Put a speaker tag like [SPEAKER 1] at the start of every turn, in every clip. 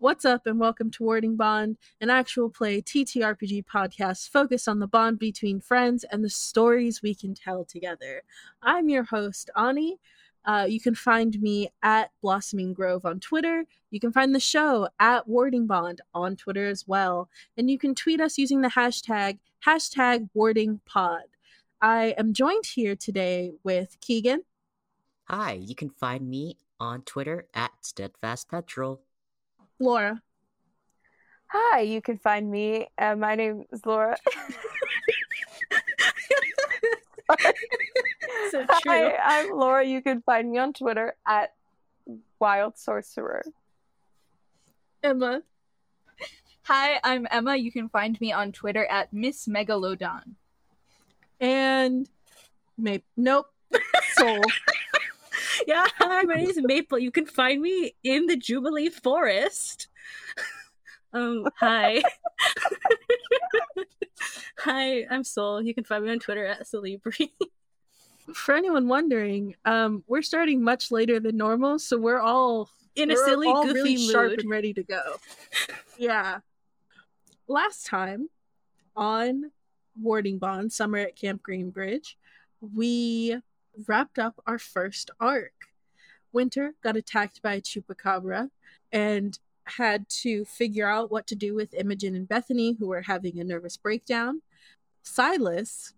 [SPEAKER 1] What's up, and welcome to Warding Bond, an actual play TTRPG podcast focused on the bond between friends and the stories we can tell together. I'm your host, Ani. Uh, you can find me at Blossoming Grove on Twitter. You can find the show at Warding Bond on Twitter as well. And you can tweet us using the hashtag, hashtag Warding Pod. I am joined here today with Keegan.
[SPEAKER 2] Hi, you can find me on Twitter at Steadfast Petrel.
[SPEAKER 1] Laura.
[SPEAKER 3] Hi, you can find me. Uh, my name is Laura.
[SPEAKER 1] so
[SPEAKER 3] Hi, I'm Laura. You can find me on Twitter at Wild Sorcerer.
[SPEAKER 1] Emma.
[SPEAKER 4] Hi, I'm Emma. You can find me on Twitter at Miss Megalodon.
[SPEAKER 1] And Maple. Nope. Sol.
[SPEAKER 5] Yeah, hi, my name is Maple. You can find me in the Jubilee Forest. um, hi. hi, I'm Sol. You can find me on Twitter at Solibrie.
[SPEAKER 1] For anyone wondering, um, we're starting much later than normal, so we're all
[SPEAKER 5] in a silly, goofy
[SPEAKER 1] really
[SPEAKER 5] mood.
[SPEAKER 1] sharp and ready to go. yeah. Last time on Warding Bond Summer at Camp Greenbridge, we wrapped up our first arc. Winter got attacked by a chupacabra and had to figure out what to do with Imogen and Bethany, who were having a nervous breakdown. Silas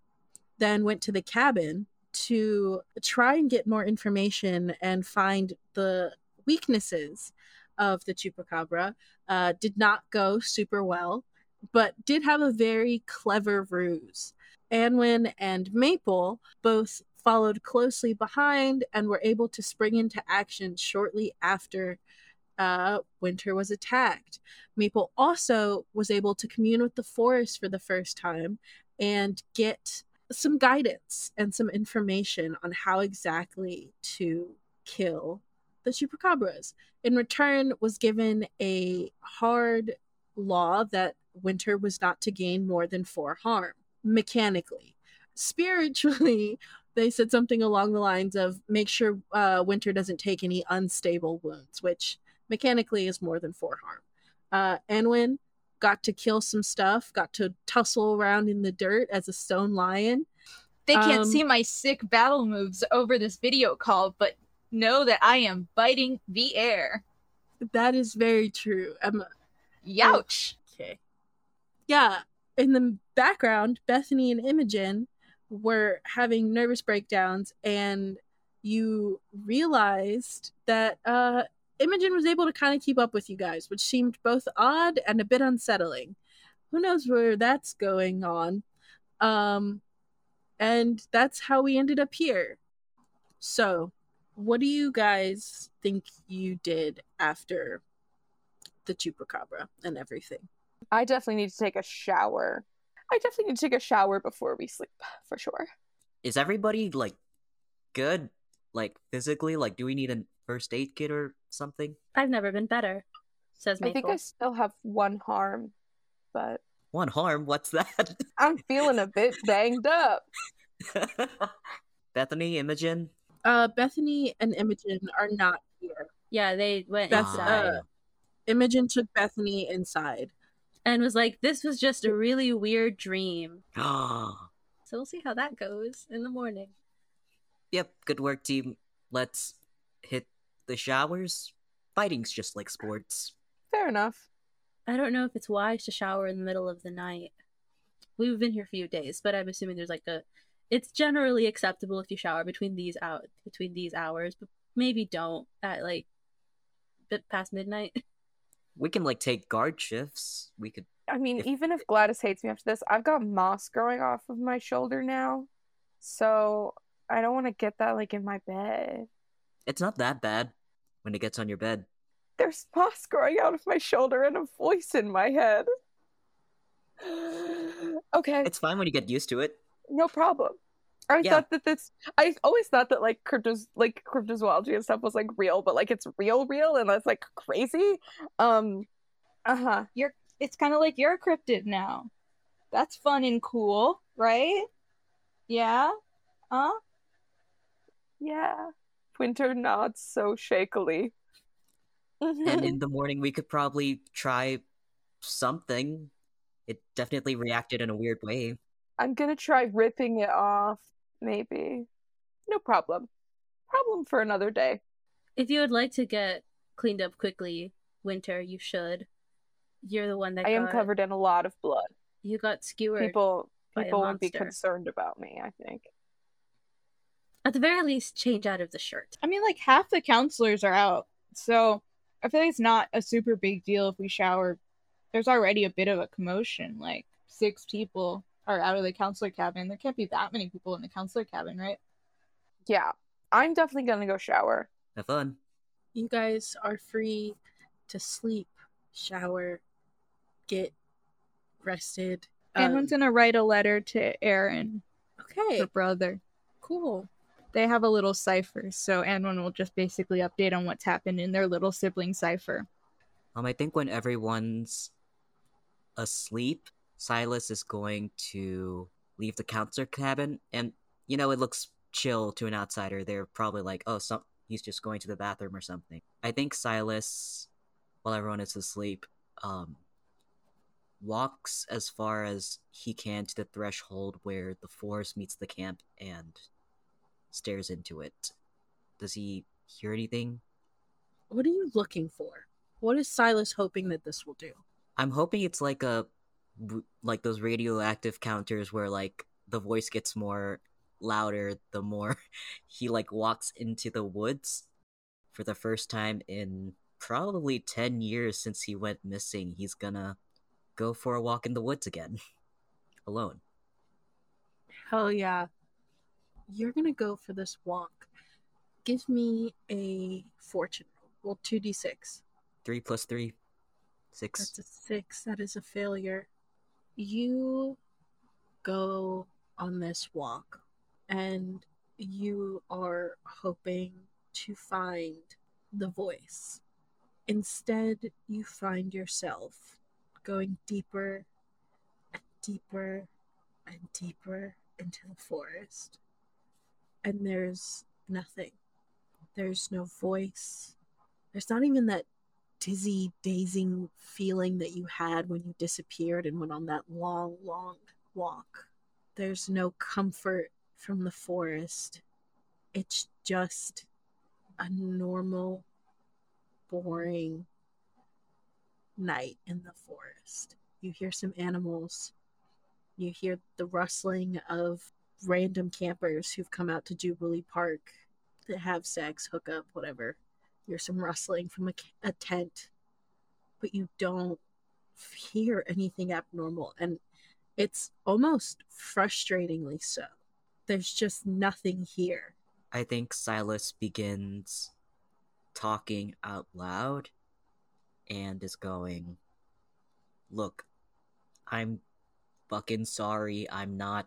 [SPEAKER 1] then went to the cabin to try and get more information and find the weaknesses of the chupacabra. Uh, did not go super well, but did have a very clever ruse. Anwin and Maple both followed closely behind and were able to spring into action shortly after uh, Winter was attacked. Maple also was able to commune with the forest for the first time and get some guidance and some information on how exactly to kill the chupacabras. In return, was given a hard law that Winter was not to gain more than four harm mechanically. Spiritually, they said something along the lines of make sure uh, Winter doesn't take any unstable wounds, which mechanically is more than four harm. Uh, Anwin got to kill some stuff, got to tussle around in the dirt as a stone lion.
[SPEAKER 4] They can't
[SPEAKER 1] Um,
[SPEAKER 4] see my sick battle moves over this video call, but know that I am biting the air.
[SPEAKER 1] That is very true. Emma.
[SPEAKER 4] Youch!
[SPEAKER 1] Okay. Yeah, in the background, Bethany and Imogen were having nervous breakdowns, and you realized that uh, Imogen was able to kind of keep up with you guys, which seemed both odd and a bit unsettling. Who knows where that's going on? Um, and that's how we ended up here. So, what do you guys think you did after the chupacabra and everything?
[SPEAKER 3] I definitely need to take a shower. I definitely need to take a shower before we sleep, for sure.
[SPEAKER 2] Is everybody like good? Like physically? Like do we need a first aid kit or something?
[SPEAKER 5] I've never been better, says
[SPEAKER 3] I think I still have one harm, but
[SPEAKER 2] One harm? What's that?
[SPEAKER 3] I'm feeling a bit banged up.
[SPEAKER 2] Bethany, Imogen?
[SPEAKER 1] Uh, Bethany and Imogen are not here.
[SPEAKER 5] Yeah, they went
[SPEAKER 1] Beth-
[SPEAKER 5] inside
[SPEAKER 1] uh, Imogen took Bethany inside.
[SPEAKER 5] And was like, "This was just a really weird dream."
[SPEAKER 2] Ah.
[SPEAKER 5] So we'll see how that goes in the morning.
[SPEAKER 2] yep, good work team. Let's hit the showers. Fighting's just like sports.
[SPEAKER 3] Fair enough.
[SPEAKER 5] I don't know if it's wise to shower in the middle of the night. We've been here a few days, but I'm assuming there's like a. It's generally acceptable if you shower between these out between these hours, but maybe don't at like bit past midnight.
[SPEAKER 2] We can like take guard shifts. We could
[SPEAKER 3] I mean,
[SPEAKER 2] If-
[SPEAKER 3] even if Gladys hates me after this, I've got moss growing off of my shoulder now. So I don't want to get that like in my bed.
[SPEAKER 2] it's not that bad when it gets on your bed.
[SPEAKER 3] There's moss growing out of my shoulder and a voice in my head. okay,
[SPEAKER 2] It's fine when you get used to it.
[SPEAKER 3] no problem. I
[SPEAKER 2] Yeah.
[SPEAKER 3] thought that this. I always thought that like cryptos, like cryptozoology and stuff was like real, but like it's real, real, and that's like crazy. Um, uh huh.
[SPEAKER 4] You're it's kind of like you're a cryptid now. That's fun and cool, right? Yeah? Huh?
[SPEAKER 3] Yeah. Winter nods so shakily.
[SPEAKER 2] and in the morning we could probably try something. It definitely reacted in a weird way.
[SPEAKER 3] I'm gonna try ripping it off, maybe. No problem. Problem for another day.
[SPEAKER 5] If you would like to get cleaned up quickly, Winter, you should. You're the one that
[SPEAKER 3] I am covered in a lot of blood.
[SPEAKER 5] You got skewered.
[SPEAKER 3] People
[SPEAKER 5] by a
[SPEAKER 3] people would be concerned about me, I think.
[SPEAKER 5] At the very least, change out of the shirt.
[SPEAKER 4] I mean, like half the counselors are out, so I feel like it's not a super big deal if we shower. There's already a bit of a commotion. Like six people are out of the counselor cabin. There can't be that many people in the counselor cabin, right?
[SPEAKER 3] Yeah. I'm definitely gonna go shower.
[SPEAKER 2] Have fun.
[SPEAKER 1] You guys are free to sleep, shower, get rested.
[SPEAKER 4] Anyone's
[SPEAKER 1] Um,
[SPEAKER 4] gonna write a letter to Aaron,
[SPEAKER 1] okay,
[SPEAKER 4] her brother.
[SPEAKER 1] cool.
[SPEAKER 4] They have a little cipher, so Anwin will just basically update on what's happened in their little sibling cipher.
[SPEAKER 2] Um, I think when everyone's asleep, Silas is going to leave the counselor cabin, and you know it looks chill to an outsider. They're probably like, "Oh, some he's just going to the bathroom or something." I think Silas, while everyone is asleep, um, walks as far as he can to the threshold where the forest meets the camp and stares into it. Does he hear anything?
[SPEAKER 1] What are you looking for? What is Silas hoping that this will do?
[SPEAKER 2] I'm hoping it's like a like those radioactive counters where like the voice gets more louder the more he like walks into the woods for the first time in probably 10 years since he went missing he's gonna go for a walk in the woods again alone
[SPEAKER 1] Hell yeah. You're gonna go for this walk. Give me a fortune roll. Well, 2d6.
[SPEAKER 2] 3 plus 3 6
[SPEAKER 1] That's a six. That is a failure. You go on this walk and you are hoping to find the voice. Instead, you find yourself going deeper and deeper and deeper into the forest. And there's nothing. There's no voice. There's not even that dizzy, dazing feeling that you had when you disappeared and went on that long, long walk. There's no comfort from the forest. It's just a normal, boring night in the forest. You hear some animals. You hear the rustling of random campers who've come out to Jubilee Park to have sex, hook up, whatever. Hear some rustling from a, a tent, but you don't hear anything abnormal. And it's almost frustratingly so. There's just nothing here.
[SPEAKER 2] I think Silas begins talking out loud and is going, Look, I'm fucking sorry. I'm not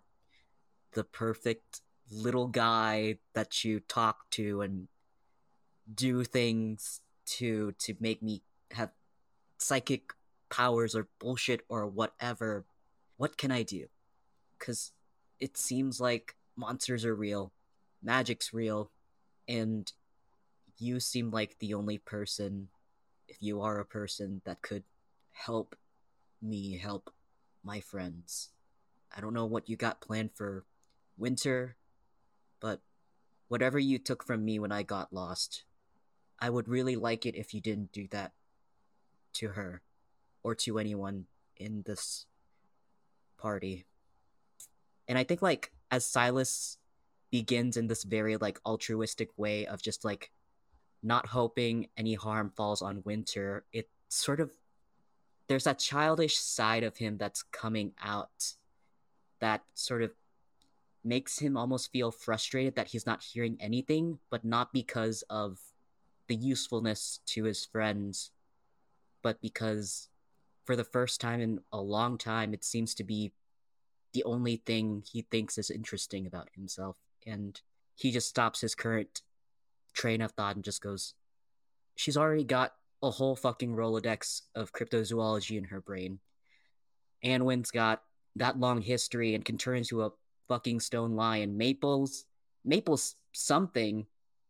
[SPEAKER 2] the perfect little guy that you talk to and do things to to make me have psychic powers or bullshit or whatever. What can I do? Cuz it seems like monsters are real, magic's real, and you seem like the only person if you are a person that could help me help my friends. I don't know what you got planned for winter, but whatever you took from me when I got lost, I would really like it if you didn't do that to her or to anyone in this party. And I think like as Silas begins in this very like altruistic way of just like not hoping any harm falls on Winter, it sort of there's that childish side of him that's coming out that sort of makes him almost feel frustrated that he's not hearing anything, but not because of the usefulness to his friends, but because for the first time in a long time, it seems to be the only thing he thinks is interesting about himself. And he just stops his current train of thought and just goes, She's already got a whole fucking Rolodex of cryptozoology in her brain. Anwin's got that long history and can turn into a fucking stone lion. Maple's Maple's something.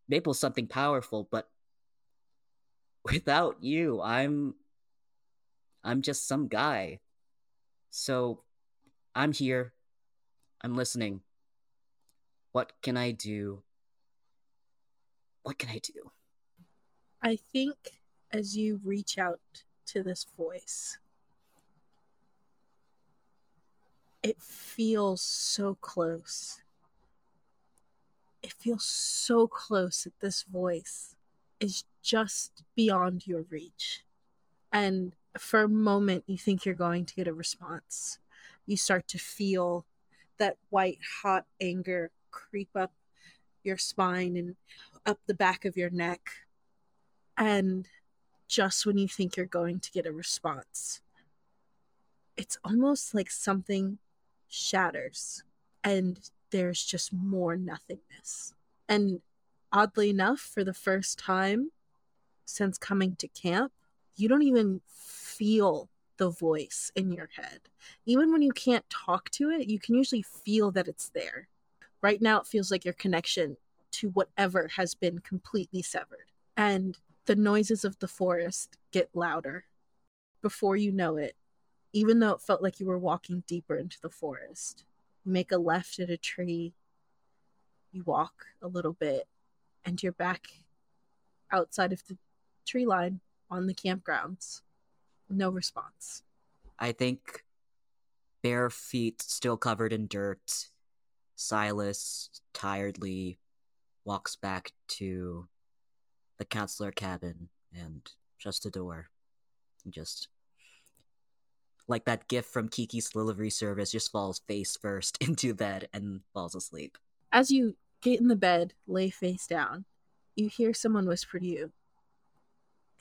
[SPEAKER 2] Maple's something powerful, but without you, I'm I'm just some guy. So I'm here. I'm listening. What can I do? What can I do?
[SPEAKER 1] I think as you reach out to this voice, it feels so close. It feels so close that this voice is just beyond your reach. And for a moment, you think you're going to get a response. You start to feel that white hot anger creep up your spine and up the back of your neck. And just when you think you're going to get a response, it's almost like something shatters and there's just more nothingness. And oddly enough, for the first time since coming to camp, you don't even feel the voice in your head. Even when you can't talk to it, you can usually feel that it's there. Right now, it feels like your connection to whatever has been completely severed. And the noises of the forest get louder. Before you know it, even though it felt like you were walking deeper into the forest, you make a left at a tree, you walk a little bit, and you're back outside of the tree line on the campgrounds. No response.
[SPEAKER 2] I think bare feet still covered in dirt. Silas tiredly walks back to the counselor cabin and just a door. And just like that gift from Kiki's delivery service, just falls face first into bed and falls asleep.
[SPEAKER 1] As you get in the bed, lay face down, you hear someone whisper to you,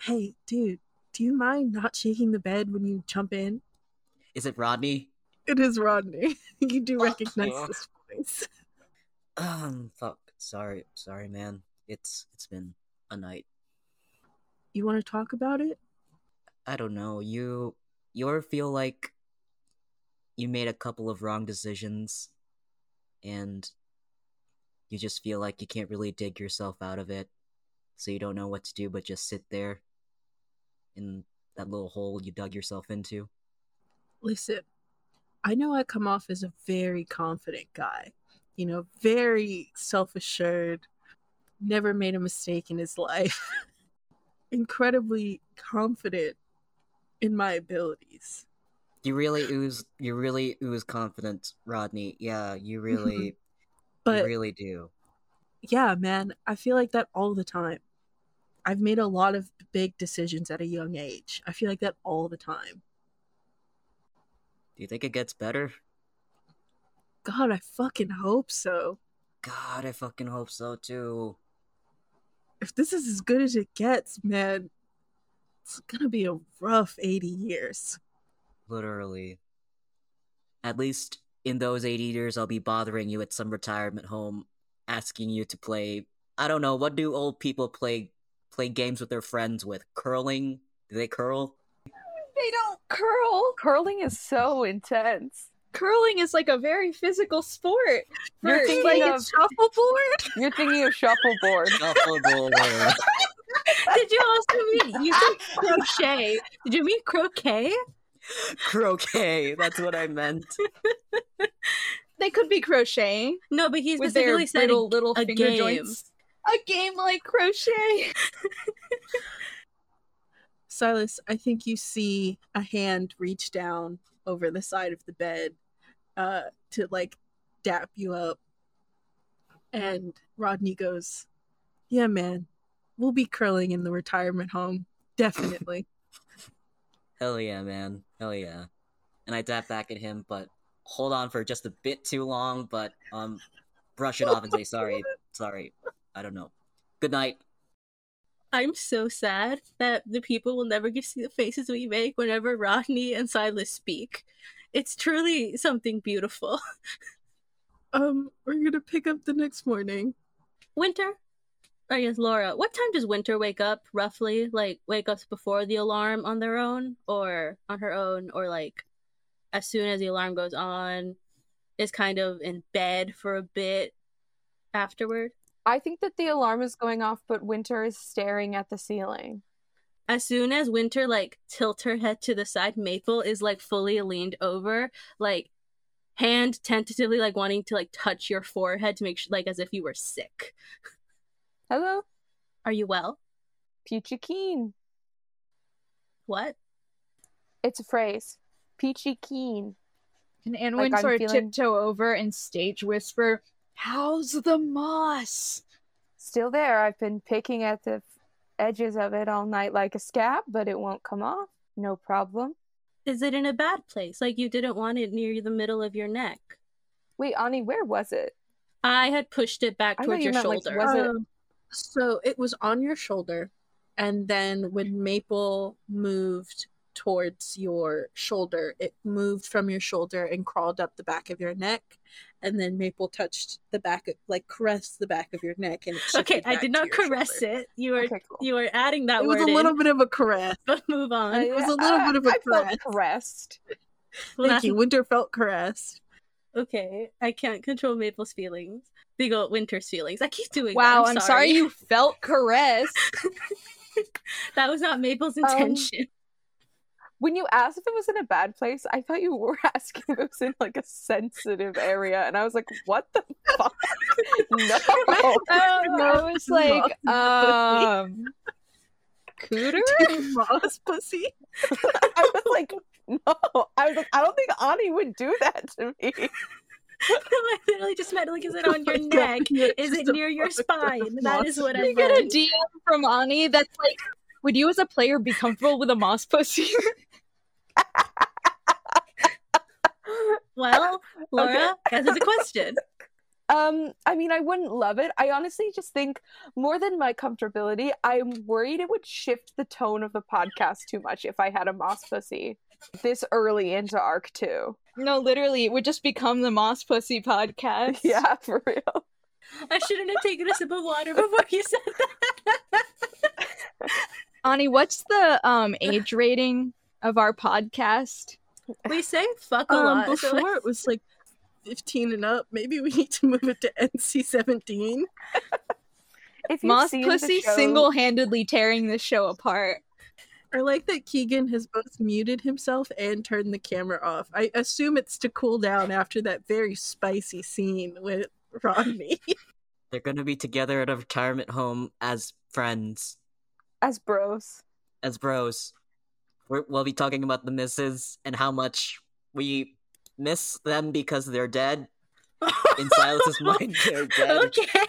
[SPEAKER 1] Hey, dude, do you mind not shaking the bed when you jump in?
[SPEAKER 2] Is it Rodney?
[SPEAKER 1] It is Rodney. you do recognize
[SPEAKER 2] Oh.
[SPEAKER 1] this voice.
[SPEAKER 2] Um, fuck. Sorry, sorry, man. It's it's been a night.
[SPEAKER 1] You want to talk about it?
[SPEAKER 2] I don't know. You you feel like you made a couple of wrong decisions and you just feel like you can't really dig yourself out of it, so you don't know what to do but just sit there in that little hole you dug yourself into?
[SPEAKER 1] Listen, I know I come off as a very confident guy, you know, very self assured, never made a mistake in his life, incredibly confident in my abilities.
[SPEAKER 2] You really ooze you really ooze confidence, Rodney. Yeah, you really you
[SPEAKER 1] But
[SPEAKER 2] really do.
[SPEAKER 1] yeah, man, I feel like that all the time. I've made a lot of big decisions at a young age. I feel like that all the time.
[SPEAKER 2] Do you think it gets better?
[SPEAKER 1] God, I fucking hope so.
[SPEAKER 2] God, I fucking hope so too.
[SPEAKER 1] If this is as good as it gets, man, it's gonna be a rough 80 years.
[SPEAKER 2] Literally. At least in those 80 years, I'll be bothering you at some retirement home, asking you to play. I don't know, what do old people play play games with their friends with? Curling? Do they curl?
[SPEAKER 4] They don't curl.
[SPEAKER 3] Curling is so intense.
[SPEAKER 4] Curling is like a very physical sport.
[SPEAKER 3] You're thinking
[SPEAKER 4] like
[SPEAKER 3] of-
[SPEAKER 4] shuffleboard.
[SPEAKER 3] You're thinking of shuffleboard.
[SPEAKER 2] Shuffleboard.
[SPEAKER 5] Did you also mean you said crochet? Did you mean croquet?
[SPEAKER 2] Croquet, that's what I meant.
[SPEAKER 4] They could be crocheting
[SPEAKER 5] No, but he
[SPEAKER 4] with their
[SPEAKER 5] specifically said
[SPEAKER 4] little
[SPEAKER 5] a,
[SPEAKER 4] little
[SPEAKER 5] a
[SPEAKER 4] finger
[SPEAKER 5] game.
[SPEAKER 4] joints. A game like crochet.
[SPEAKER 1] Silas, I think you see a hand reach down over the side of the bed uh, to like dap you up. And Rodney goes, Yeah, man, we'll be curling in the retirement home. Definitely.
[SPEAKER 2] Hell yeah, man. Hell yeah. And I dap back at him, but hold on for just a bit too long, but um brush it off and say sorry. Sorry. I don't know. Good night.
[SPEAKER 5] I'm so sad that the people will never get to see the faces we make whenever Rodney and Silas speak. It's truly something beautiful.
[SPEAKER 1] um, we're gonna pick up the next morning.
[SPEAKER 5] Winter? I guess Laura, what time does Winter wake up roughly? Like wake up before the alarm on their own or on her own or like as soon as the alarm goes on is kind of in bed for a bit afterward?
[SPEAKER 3] I think that the alarm is going off, but Winter is staring at the ceiling.
[SPEAKER 5] as soon as Winter like tilts her head to the side, Maple is like fully leaned over, like hand tentatively like wanting to like touch your forehead to make sure like as if you were sick.
[SPEAKER 3] Hello,
[SPEAKER 5] Are you well?
[SPEAKER 3] Peachy Keen.
[SPEAKER 5] What?
[SPEAKER 3] It's a phrase. Peachy Keen.
[SPEAKER 4] Can Anwin
[SPEAKER 3] Like,
[SPEAKER 4] sort of
[SPEAKER 3] feeling-
[SPEAKER 4] tiptoe over and stage whisper, How's the moss?
[SPEAKER 3] Still there. I've been picking at the edges of it all night like a scab, but it won't come off. No problem.
[SPEAKER 5] Is it in a bad place? Like you didn't want it near the middle of your neck?
[SPEAKER 3] Wait, Ani, where was it?
[SPEAKER 5] I had pushed it back
[SPEAKER 3] I
[SPEAKER 5] towards your
[SPEAKER 3] meant, like,
[SPEAKER 5] shoulder.
[SPEAKER 3] Was it-
[SPEAKER 1] Um, so it was on your shoulder, and then when Maple moved towards your shoulder, it moved from your shoulder and crawled up the back of your neck, and then Maple touched the back, of, like caressed the back of your neck, and it
[SPEAKER 5] okay,
[SPEAKER 1] shifted
[SPEAKER 5] I did not caress
[SPEAKER 1] shoulder.
[SPEAKER 5] it. You were
[SPEAKER 3] Okay, cool.
[SPEAKER 5] you were adding that
[SPEAKER 1] It was a little
[SPEAKER 5] in,
[SPEAKER 1] bit of a caress.
[SPEAKER 5] but move on.
[SPEAKER 3] Uh,
[SPEAKER 1] It was a little
[SPEAKER 3] I-
[SPEAKER 1] bit of a
[SPEAKER 3] I felt
[SPEAKER 1] caress.
[SPEAKER 3] caressed.
[SPEAKER 5] Well,
[SPEAKER 1] Thank you. Winter felt caressed.
[SPEAKER 5] Okay, I can't control Maple's feelings. Big old Winter's feelings. I keep doing
[SPEAKER 4] Wow,
[SPEAKER 5] that.
[SPEAKER 4] I'm sorry you felt caressed.
[SPEAKER 5] that was not Maple's
[SPEAKER 3] Um,
[SPEAKER 5] intention.
[SPEAKER 3] When you asked if it was in a bad place, I thought you were asking if it was in like a sensitive area, and I was like, "What the fuck? no!"
[SPEAKER 4] Oh,
[SPEAKER 1] No,
[SPEAKER 4] I was like,
[SPEAKER 1] moss
[SPEAKER 4] um, cooter?
[SPEAKER 1] Moss pussy.
[SPEAKER 3] I was like, "No!" I was like, "I don't think Ani would do that to me."
[SPEAKER 5] I literally just meant like, is it on your
[SPEAKER 1] Oh my God,
[SPEAKER 5] neck? Is it near your spine? That is
[SPEAKER 1] moss.
[SPEAKER 5] what I
[SPEAKER 4] You get a
[SPEAKER 5] meant.
[SPEAKER 4] DM from Ani that's like, would you as a player be comfortable with a moss pussy?
[SPEAKER 5] Well, Laura, answer the question.
[SPEAKER 3] Um, I mean, I wouldn't love it. I honestly just think more than my comfortability, I'm worried it would shift the tone of the podcast too much if I had a moss pussy this early into arc two.
[SPEAKER 4] no, literally, it would just become the moss pussy podcast.
[SPEAKER 3] Yeah, for real.
[SPEAKER 5] I shouldn't have taken a sip of water before you said that.
[SPEAKER 4] Ani, what's the um age rating of our podcast?
[SPEAKER 5] we say fuck a
[SPEAKER 1] Um,
[SPEAKER 5] lot. so
[SPEAKER 1] before it was like 15 and up. Maybe we need to move it to NC 17.
[SPEAKER 3] If
[SPEAKER 4] Moss pussy
[SPEAKER 3] show-
[SPEAKER 4] single-handedly tearing the show apart.
[SPEAKER 1] I like that Keegan has both muted himself and turned the camera off. I assume it's to cool down after that very spicy scene with Rodney.
[SPEAKER 2] They're gonna be together at a retirement home as friends,
[SPEAKER 3] as bros.
[SPEAKER 2] as bros. We're, we'll be talking about the misses and how much we miss them because they're dead. In Silas's mind, they're dead.
[SPEAKER 5] Okay.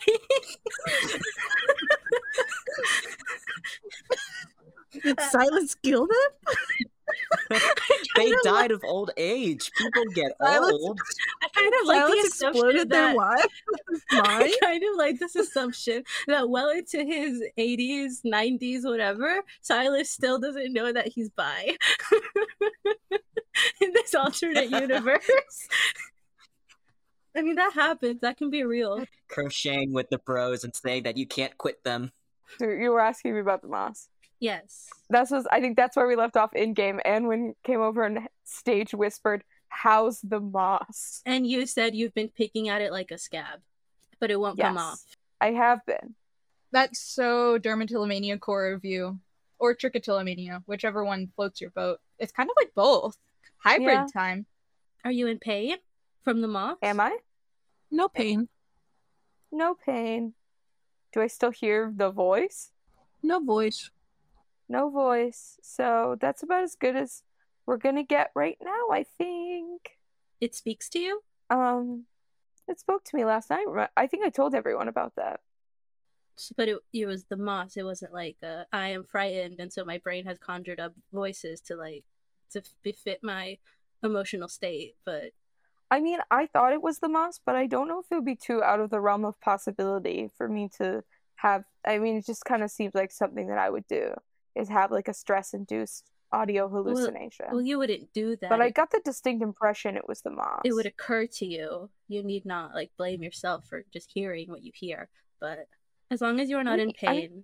[SPEAKER 1] Did Silas kill them?
[SPEAKER 2] They died of old age. People get
[SPEAKER 1] Silas-
[SPEAKER 2] old.
[SPEAKER 5] I kind of like the
[SPEAKER 1] Silas
[SPEAKER 5] assumption
[SPEAKER 1] exploded their
[SPEAKER 5] that
[SPEAKER 1] wife with his mind?
[SPEAKER 5] I kind of like this assumption that well into his 80s, 90s, whatever, Silas still doesn't know that he's bi in this alternate universe. I mean, that happens. That can be real.
[SPEAKER 2] Crocheting with the bros and saying that you can't quit them.
[SPEAKER 3] So you were asking me about the moss.
[SPEAKER 5] Yes.
[SPEAKER 3] That's was I think that's where we left off in game. And when came over and stage whispered, "How's the moss?"
[SPEAKER 5] And you said you've been picking at it like a scab, but it won't come off.
[SPEAKER 3] I have been.
[SPEAKER 4] That's so dermatillomania core of you. Or trichotillomania, whichever one floats your boat. It's kind of like both. Hybrid
[SPEAKER 3] Yeah.
[SPEAKER 4] time.
[SPEAKER 5] Are you in pain from the moth?
[SPEAKER 3] Am I?
[SPEAKER 1] No pain.
[SPEAKER 3] No pain. Do I still hear the voice?
[SPEAKER 1] No voice.
[SPEAKER 3] No voice. So that's about as good as we're gonna get right now, I think.
[SPEAKER 5] It speaks to you?
[SPEAKER 3] Um, it spoke to me last night. I think I told everyone about that.
[SPEAKER 5] But it, it was the moss. It wasn't like uh, I am frightened, and so my brain has conjured up voices to like to befit my emotional state. But
[SPEAKER 3] I mean, I thought it was the moss, but I don't know if it would be too out of the realm of possibility for me to have. I mean, it just kind of seems like something that I would do is have like a stress-induced audio hallucination.
[SPEAKER 5] well, you wouldn't do that.
[SPEAKER 3] but I got the distinct impression it was the moss.
[SPEAKER 5] it would occur to you. You need not like blame yourself for just hearing what you hear. But as long as you're not in
[SPEAKER 3] I- I-
[SPEAKER 5] pain,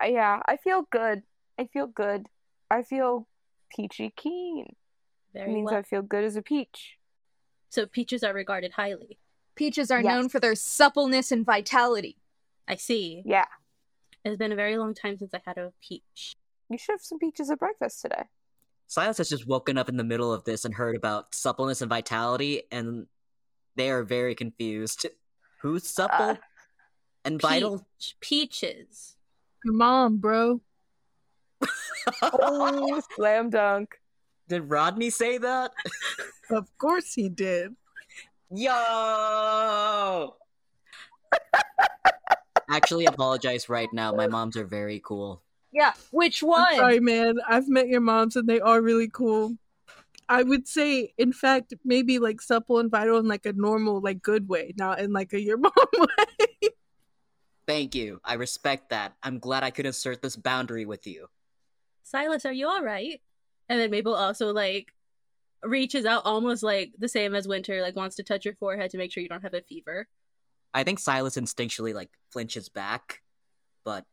[SPEAKER 3] I- yeah, I feel good. I feel good. I feel peachy keen. It
[SPEAKER 5] very
[SPEAKER 3] means
[SPEAKER 5] well.
[SPEAKER 3] I feel good as a peach.
[SPEAKER 5] So peaches are regarded highly.
[SPEAKER 4] Peaches are
[SPEAKER 3] Yes.
[SPEAKER 4] known for their suppleness and vitality.
[SPEAKER 5] I see.
[SPEAKER 3] Yeah.
[SPEAKER 5] It's been a very long time since I had a peach.
[SPEAKER 3] You should have some peaches at breakfast today.
[SPEAKER 2] Silas has just woken up in the middle of this and heard about suppleness and vitality, and they are very confused. Who's supple
[SPEAKER 3] Uh,
[SPEAKER 2] and vital?
[SPEAKER 5] Peach, peaches.
[SPEAKER 1] Your mom, bro.
[SPEAKER 3] Oh, slam dunk.
[SPEAKER 2] Did Rodney say that?
[SPEAKER 1] Of course he did.
[SPEAKER 2] Yo! Actually, apologize right now. My moms are very cool.
[SPEAKER 4] Yeah, which
[SPEAKER 1] I'm
[SPEAKER 4] one?
[SPEAKER 1] sorry, man. I've met your moms and they are really cool. I would say, in fact, maybe like supple and vital in like a normal, like good way, not in like a your mom way.
[SPEAKER 2] Thank you. I respect that. I'm glad I could assert this boundary with you.
[SPEAKER 5] Silas, are you all right? And then Mabel also like reaches out almost like the same as Winter, like wants to touch your forehead to make sure you don't have a fever.
[SPEAKER 2] I think Silas instinctually like flinches back, but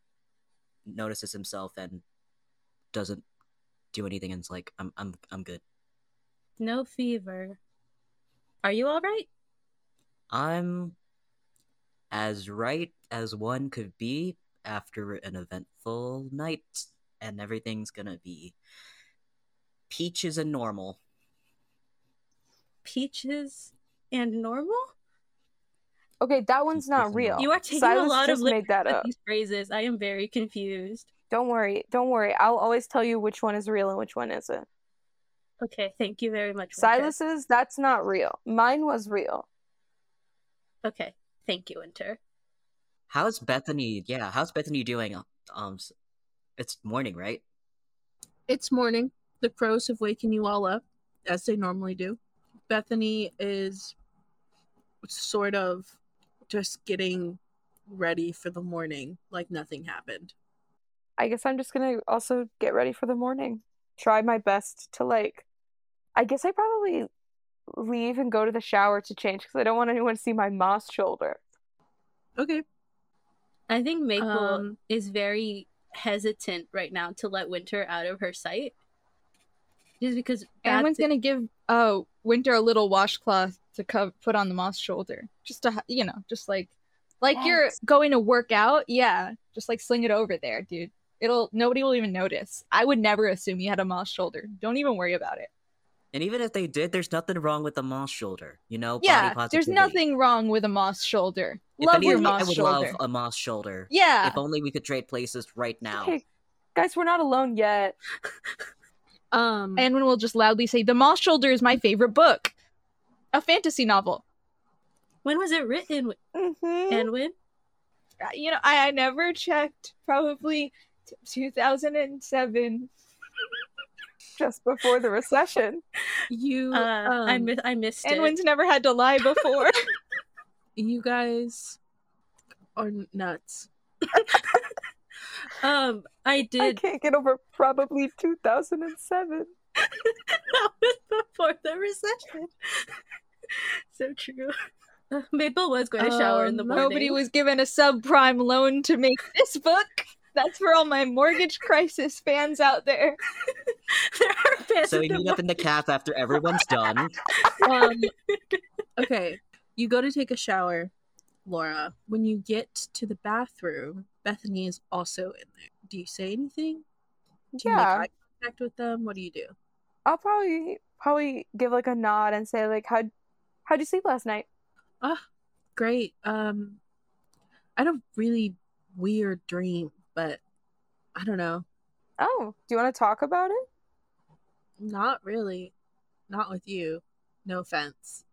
[SPEAKER 2] notices himself and doesn't do anything and is like, I'm I'm I'm good.
[SPEAKER 5] No fever. Are you all right?
[SPEAKER 2] I'm as right as one could be after an eventful night, and everything's gonna be peaches and normal.
[SPEAKER 5] Peaches and normal?
[SPEAKER 3] Okay, that one's not
[SPEAKER 2] Peaches
[SPEAKER 3] real.
[SPEAKER 2] and
[SPEAKER 5] You are taking
[SPEAKER 3] Silas
[SPEAKER 5] a lot
[SPEAKER 3] just
[SPEAKER 5] of
[SPEAKER 3] made
[SPEAKER 5] liberties
[SPEAKER 3] that
[SPEAKER 5] with
[SPEAKER 3] up.
[SPEAKER 5] these phrases. I am very confused.
[SPEAKER 3] Don't worry. Don't worry. I'll always tell you which one is real and which one isn't.
[SPEAKER 5] Okay, thank you very much. Winter.
[SPEAKER 3] Silas's, that's not real. Mine was real.
[SPEAKER 5] Okay, thank you, Winter.
[SPEAKER 2] How's Bethany? Yeah, how's Bethany doing? Um, it's morning, right?
[SPEAKER 1] It's morning. The crows have waken you all up, as they normally do. Bethany is sort of just getting ready for the morning, like nothing happened.
[SPEAKER 3] I guess I'm just gonna also get ready for the morning. Try my best to like. I guess I probably leave and go to the shower to change because I don't want anyone to see my moss shoulder.
[SPEAKER 1] Okay.
[SPEAKER 5] I think Maple
[SPEAKER 1] Um,
[SPEAKER 5] is very hesitant right now to let Winter out of her sight. Just because
[SPEAKER 4] Everyone's
[SPEAKER 5] that's-
[SPEAKER 4] gonna give uh Winter a little washcloth to co- put on the moss shoulder, just to you know, just like like you're going to work out. Yeah, just like sling it over there, dude. It'll nobody will even notice. I would never assume you had a moss shoulder. Don't even worry about it.
[SPEAKER 2] And even if they did, there's nothing wrong with a moss shoulder. You know,
[SPEAKER 4] yeah,
[SPEAKER 2] body
[SPEAKER 4] there's nothing wrong with a moss shoulder.
[SPEAKER 2] If
[SPEAKER 4] love your
[SPEAKER 2] anything, I would
[SPEAKER 4] shoulder.
[SPEAKER 2] love a moss shoulder.
[SPEAKER 4] yeah,
[SPEAKER 2] If only we could trade places right now.
[SPEAKER 3] Okay, guys, we're not alone yet.
[SPEAKER 1] Um
[SPEAKER 4] and we'll just loudly say the moss shoulder is my favorite book, a fantasy novel.
[SPEAKER 5] when was it written?
[SPEAKER 3] Mm-hmm.
[SPEAKER 5] And when?
[SPEAKER 4] Uh, You know, I, I never checked. Probably t- 2007.
[SPEAKER 3] Just before the recession.
[SPEAKER 1] you
[SPEAKER 5] Uh, I
[SPEAKER 1] um,
[SPEAKER 5] mi- I missed
[SPEAKER 4] And
[SPEAKER 5] it.
[SPEAKER 4] one's never had to lie before.
[SPEAKER 1] you guys are nuts.
[SPEAKER 5] um, I did.
[SPEAKER 3] I can't get over probably 2007.
[SPEAKER 5] that was before the recession. so true. Uh, Maple was going to shower in the
[SPEAKER 1] Um,
[SPEAKER 5] morning.
[SPEAKER 4] Nobody was given a subprime loan to make this book. That's for all my mortgage crisis fans out there.
[SPEAKER 5] there are fans
[SPEAKER 2] So we
[SPEAKER 5] the
[SPEAKER 2] meet up in the calf after everyone's done.
[SPEAKER 1] Um okay. You go to take a shower, Laura. When you get to the bathroom, Bethany is also in there. Do you say anything? Do you
[SPEAKER 3] Yeah.
[SPEAKER 1] make eye contact with them? What do you do?
[SPEAKER 3] I'll probably probably give like a nod and say like how'd how'd you sleep last night?
[SPEAKER 1] Ah, great. Um, I had a really weird dream, but I don't know.
[SPEAKER 3] Oh, do you want to talk about it?
[SPEAKER 1] Not really. Not with you. No offense.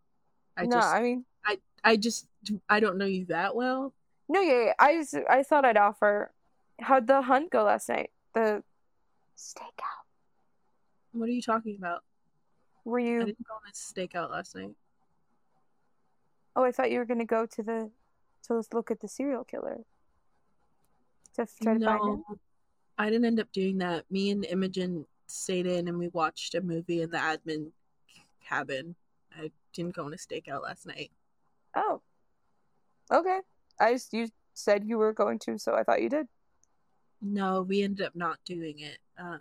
[SPEAKER 1] I
[SPEAKER 3] no,
[SPEAKER 1] just,
[SPEAKER 3] I mean
[SPEAKER 1] I I just, I don't know you that well.
[SPEAKER 3] No, yeah, yeah. I just I thought I'd offer. How'd the hunt go last night? The stakeout.
[SPEAKER 1] What are you talking about?
[SPEAKER 3] Were you?
[SPEAKER 1] I didn't go on a stakeout last night.
[SPEAKER 3] Oh, I thought you were gonna go to the to let's look at the serial killer. To try to find him.
[SPEAKER 1] No, I didn't end up doing that. Me and Imogen stayed in and we watched a movie in the admin cabin. I didn't go on a stakeout last night.
[SPEAKER 3] Oh. Okay. I just you said you were going to, so I thought you did.
[SPEAKER 1] No, we ended up not doing it. Um,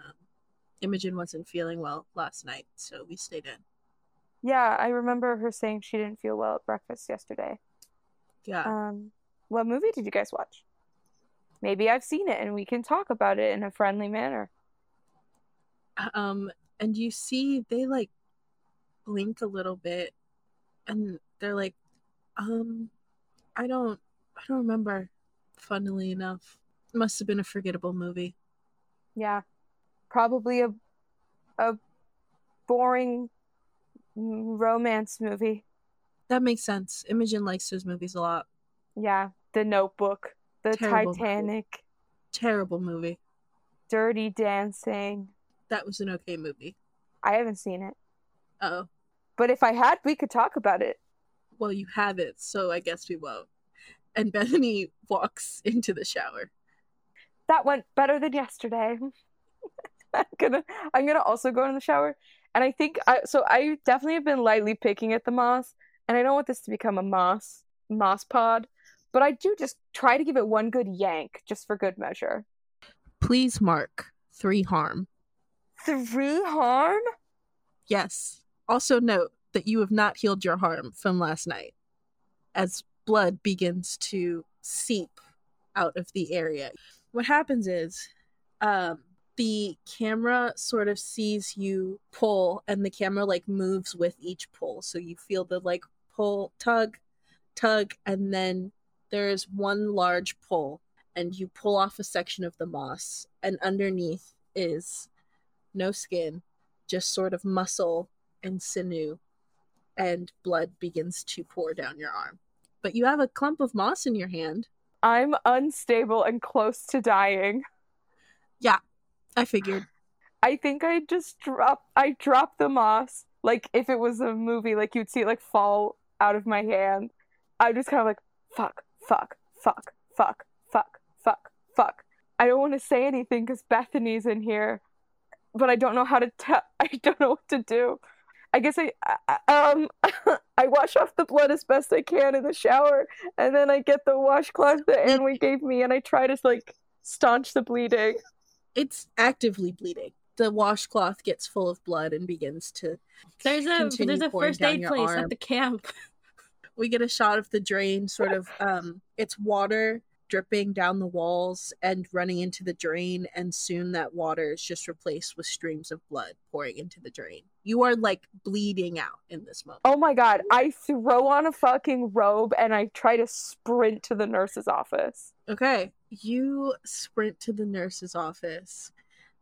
[SPEAKER 1] Imogen wasn't feeling well last night, so we stayed in.
[SPEAKER 3] Yeah, I remember her saying she didn't feel well at breakfast yesterday.
[SPEAKER 1] Yeah.
[SPEAKER 3] Um, what movie did you guys watch? Maybe I've seen it and we can talk about it in a friendly manner.
[SPEAKER 1] Um, and you see they like blink a little bit, and they're like, um, I don't, I don't remember. Funnily enough, must have been a forgettable movie.
[SPEAKER 3] Yeah. Probably a a boring romance movie.
[SPEAKER 1] That makes sense. Imogen likes those movies a lot.
[SPEAKER 3] Yeah. The Notebook, The
[SPEAKER 1] Terrible movie.
[SPEAKER 3] Titanic,
[SPEAKER 1] Terrible movie.
[SPEAKER 3] Dirty Dancing.
[SPEAKER 1] That was an okay movie.
[SPEAKER 3] I haven't seen it.
[SPEAKER 1] Oh,
[SPEAKER 3] But if I had, we could talk about it.
[SPEAKER 1] well, you have it, so I guess we won't. And Bethany walks into the shower.
[SPEAKER 3] That went better than yesterday. I'm gonna I'm gonna also go in the shower. And I think I so I definitely have been lightly picking at the moss, and I don't want this to become a moss moss pod, but I do just try to give it one good yank just for good measure.
[SPEAKER 1] Please mark three harm.
[SPEAKER 3] Three harm?
[SPEAKER 1] Yes. Also note that you have not healed your harm from last night, as blood begins to seep out of the area. What happens is, um, the camera sort of sees you pull, and the camera like moves with each pull. So you feel the like pull, tug, tug, and then there's one large pull, and you pull off a section of the moss, and underneath is no skin, just sort of muscle and sinew, and blood begins to pour down your arm. But you have a clump of moss in your hand.
[SPEAKER 3] I'm unstable and close to dying.
[SPEAKER 1] Yeah, I figured.
[SPEAKER 3] I think I just drop I drop the moss like if it was a movie like you'd see it like fall out of my hand. I'm just kind of like fuck, fuck, fuck, fuck, fuck, fuck, fuck. I don't want to say anything because Bethany's in here, but I don't know how to tell. I don't know what to do. I guess I, I um I wash off the blood as best I can in the shower, and then I get the washcloth that Anne gave me, and I try to like staunch the bleeding.
[SPEAKER 1] It's actively bleeding. The washcloth gets full of blood and begins to.
[SPEAKER 5] There's a there's a first aid place
[SPEAKER 1] arm.
[SPEAKER 5] at the camp.
[SPEAKER 1] We get a shot of the drain, sort of. Um, it's water dripping down the walls and running into the drain, and soon that water is just replaced with streams of blood pouring into the drain. You are like bleeding out in this moment.
[SPEAKER 3] Oh my god, I throw on a fucking robe and I try to sprint to the nurse's office.
[SPEAKER 1] Okay, you sprint to the nurse's office.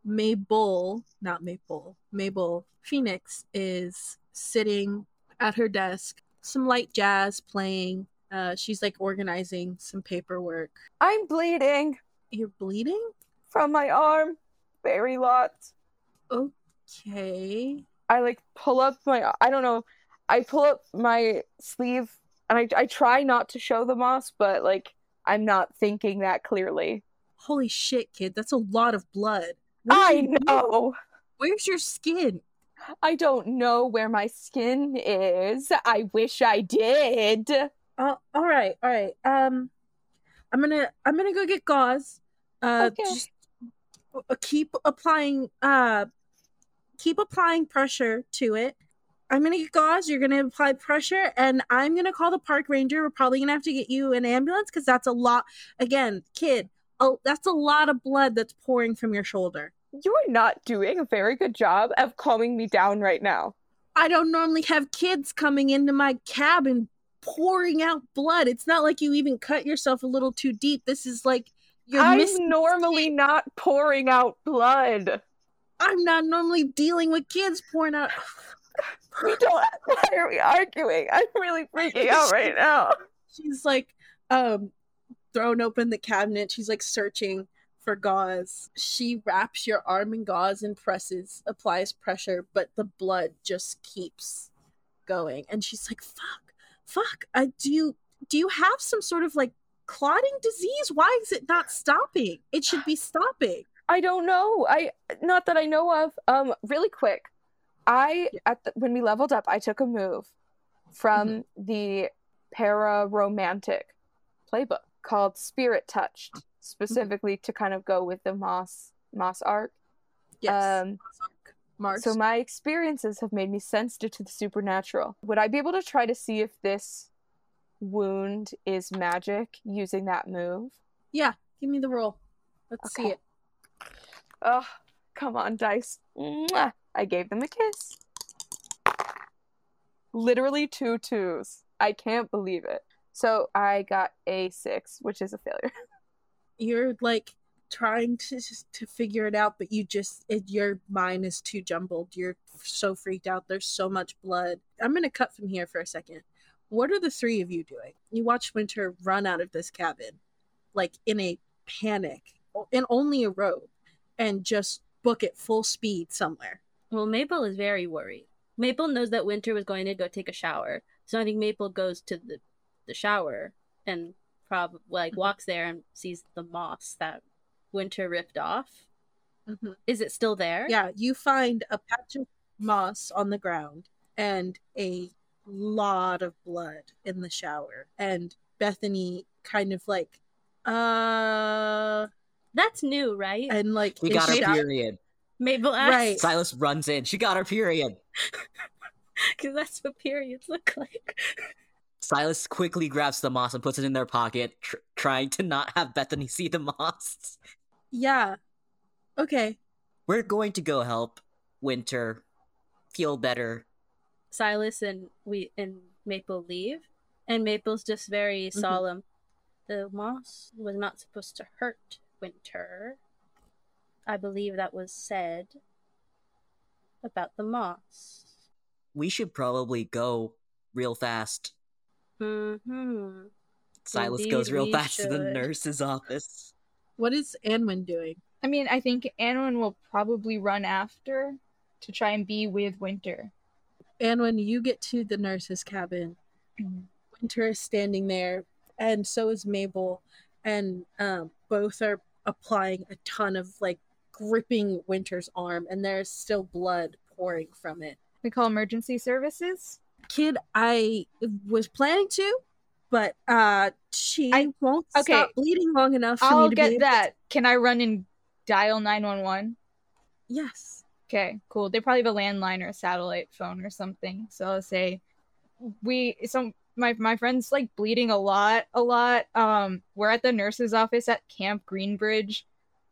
[SPEAKER 1] Mabel, not Maple, Mabel Phoenix is sitting at her desk, some light jazz playing. Uh, she's like organizing some paperwork.
[SPEAKER 3] I'm bleeding
[SPEAKER 1] You're bleeding?
[SPEAKER 3] from my arm, very lots.
[SPEAKER 1] Okay.
[SPEAKER 3] I like pull up my I don't know. I pull up my sleeve and I I try not to show the moss, but like I'm not thinking that clearly.
[SPEAKER 1] Holy shit, kid, that's a lot of blood. What
[SPEAKER 3] I
[SPEAKER 1] did you do?
[SPEAKER 3] know.
[SPEAKER 1] Where's your skin?
[SPEAKER 3] I don't know where my skin is. I wish I did.
[SPEAKER 1] All right, all right. Um, I'm gonna I'm gonna go get gauze. Uh,
[SPEAKER 3] Okay.
[SPEAKER 1] just uh, keep applying. Uh, keep applying pressure to it. I'm gonna get gauze. You're gonna apply pressure, and I'm gonna call the park ranger. We're probably gonna have to get you an ambulance because that's a lot. Again, kid, oh, that's a lot of blood that's pouring from your shoulder.
[SPEAKER 3] You are not doing a very good job of calming me down right now.
[SPEAKER 1] I don't normally have kids coming into my cabin pouring out blood. It's not like you even cut yourself a little too deep. This is like you're
[SPEAKER 3] I'm
[SPEAKER 1] missing.
[SPEAKER 3] normally not pouring out blood.
[SPEAKER 1] I'm not normally dealing with kids pouring out.
[SPEAKER 3] We don't. Why are we arguing? I'm really freaking out right now.
[SPEAKER 1] She's like, um, thrown open the cabinet. She's like searching for gauze. She wraps your arm in gauze and presses, applies pressure, but the blood just keeps going. And she's like, "Fuck, fuck! I do you do you have some sort of like clotting disease? Why is it not stopping? It should be stopping."
[SPEAKER 3] I don't know. I not that I know of. Um, really quick, I at the, when we leveled up, I took a move from the para romantic playbook called Spirit Touched, specifically to kind of go with the Moss Moss arc.
[SPEAKER 1] Yes,
[SPEAKER 3] Um,
[SPEAKER 1] Mark.
[SPEAKER 3] so my experiences have made me sensitive to the supernatural. Would I be able to try to see if this wound is magic using that move?
[SPEAKER 1] yeah, give me the roll. Let's see it.
[SPEAKER 3] Oh, Come on, dice. Mwah. I gave them a kiss. Literally two twos. I can't believe it. So I got a six, which is a failure.
[SPEAKER 1] You're like trying to to figure it out, but you just it, your mind is too jumbled. You're so freaked out. There's so much blood. I'm gonna cut from here for a second. What are the three of you doing? You watch Winter run out of this cabin, like in a panic, in only a robe, and just book it full speed somewhere.
[SPEAKER 5] Well, Maple is very worried. Maple knows that Winter was going to go take a shower, so I think Maple goes to the the shower and probably like walks there and sees the moss that Winter ripped off.
[SPEAKER 1] Mhm.
[SPEAKER 5] Is it still there?
[SPEAKER 1] Yeah, you find a patch of moss on the ground and a lot of blood in the shower. And Bethany kind of like, uh,
[SPEAKER 5] That's new, right?
[SPEAKER 1] and like,
[SPEAKER 2] We got our
[SPEAKER 1] shout-
[SPEAKER 2] period.
[SPEAKER 5] Mabel asks,
[SPEAKER 1] Right.
[SPEAKER 2] Silas runs in. She got her period.
[SPEAKER 5] because that's what periods look like.
[SPEAKER 2] Silas quickly grabs the moss and puts it in their pocket, tr- trying to not have Bethany see the moss.
[SPEAKER 1] Yeah. Okay.
[SPEAKER 2] We're going to go help Winter feel better.
[SPEAKER 5] Silas and we and Maple leave, and Maple's just very
[SPEAKER 1] Mhm.
[SPEAKER 5] solemn. The moss was not supposed to hurt Winter. I believe that was said about the moss.
[SPEAKER 2] We should probably go real fast.
[SPEAKER 5] Hmm.
[SPEAKER 2] Silas
[SPEAKER 5] Indeed,
[SPEAKER 2] goes real fast to the nurse's office.
[SPEAKER 1] What is Anwen doing?
[SPEAKER 4] I mean, I think Anwen will probably run after to try and be with Winter.
[SPEAKER 1] Anwen, you get to the nurse's cabin.
[SPEAKER 4] Mhm.
[SPEAKER 1] Winter is standing there, and so is Mabel, and um, both are applying a ton of like gripping Winter's arm, and there's still blood pouring from it.
[SPEAKER 4] We call emergency services.
[SPEAKER 1] Kid, I was planning to, but uh, she
[SPEAKER 4] I-
[SPEAKER 1] won't
[SPEAKER 4] okay.
[SPEAKER 1] stop bleeding long enough for
[SPEAKER 4] I'll
[SPEAKER 1] me to
[SPEAKER 4] get that. Can I run and dial 911?
[SPEAKER 1] Yes.
[SPEAKER 4] Okay, cool. They probably have a landline or a satellite phone or something. So I'll say, we so my my friend's like bleeding a lot, a lot. Um, we're at the nurse's office at Camp Greenbridge.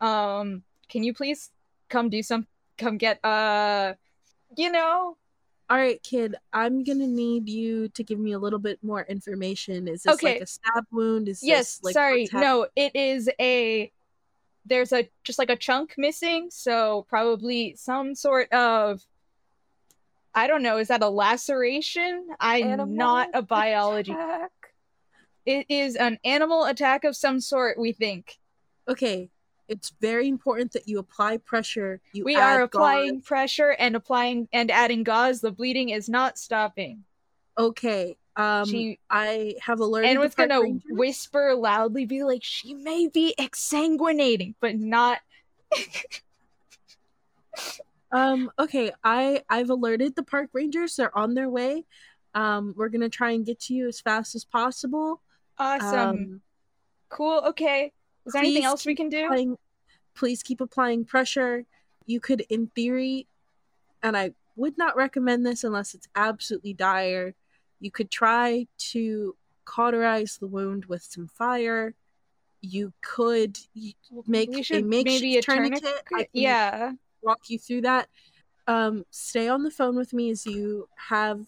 [SPEAKER 4] Um, can you please come do some? Come get uh, you know,
[SPEAKER 1] All right, kid. I'm gonna need you to give me a little bit more information. Is this
[SPEAKER 4] Okay.
[SPEAKER 1] like a stab wound? Is
[SPEAKER 4] yes.
[SPEAKER 1] this like
[SPEAKER 4] sorry, no. It is a. There's a just like a chunk missing, so probably some sort of. I don't know. Is that a laceration? I'm
[SPEAKER 3] Animal
[SPEAKER 4] not a biology
[SPEAKER 3] attack.
[SPEAKER 4] It is an animal attack of some sort, we think.
[SPEAKER 1] Okay, it's very important that you apply pressure. You
[SPEAKER 4] We are applying
[SPEAKER 1] gauze.
[SPEAKER 4] pressure and applying and adding gauze. The bleeding is not stopping.
[SPEAKER 1] Okay. Um,
[SPEAKER 4] she
[SPEAKER 1] I have alerted.
[SPEAKER 4] and was gonna
[SPEAKER 1] rangers.
[SPEAKER 4] whisper loudly, be like, she may be exsanguinating, but not.
[SPEAKER 1] Um. Okay. I I've alerted the park rangers. They're on their way. Um. We're gonna try and get to you as fast as possible.
[SPEAKER 4] Awesome.
[SPEAKER 1] Um.
[SPEAKER 4] cool. Okay. Is there anything else we can do?
[SPEAKER 1] applying, please keep applying pressure. You could, in theory, and I would not recommend this unless it's absolutely dire. You could try to cauterize the wound with some fire. You could make a makeshift
[SPEAKER 4] maybe a
[SPEAKER 1] tourniquet.
[SPEAKER 4] tourniquet. Yeah.
[SPEAKER 1] walk you through that. Um, stay on the phone with me as you have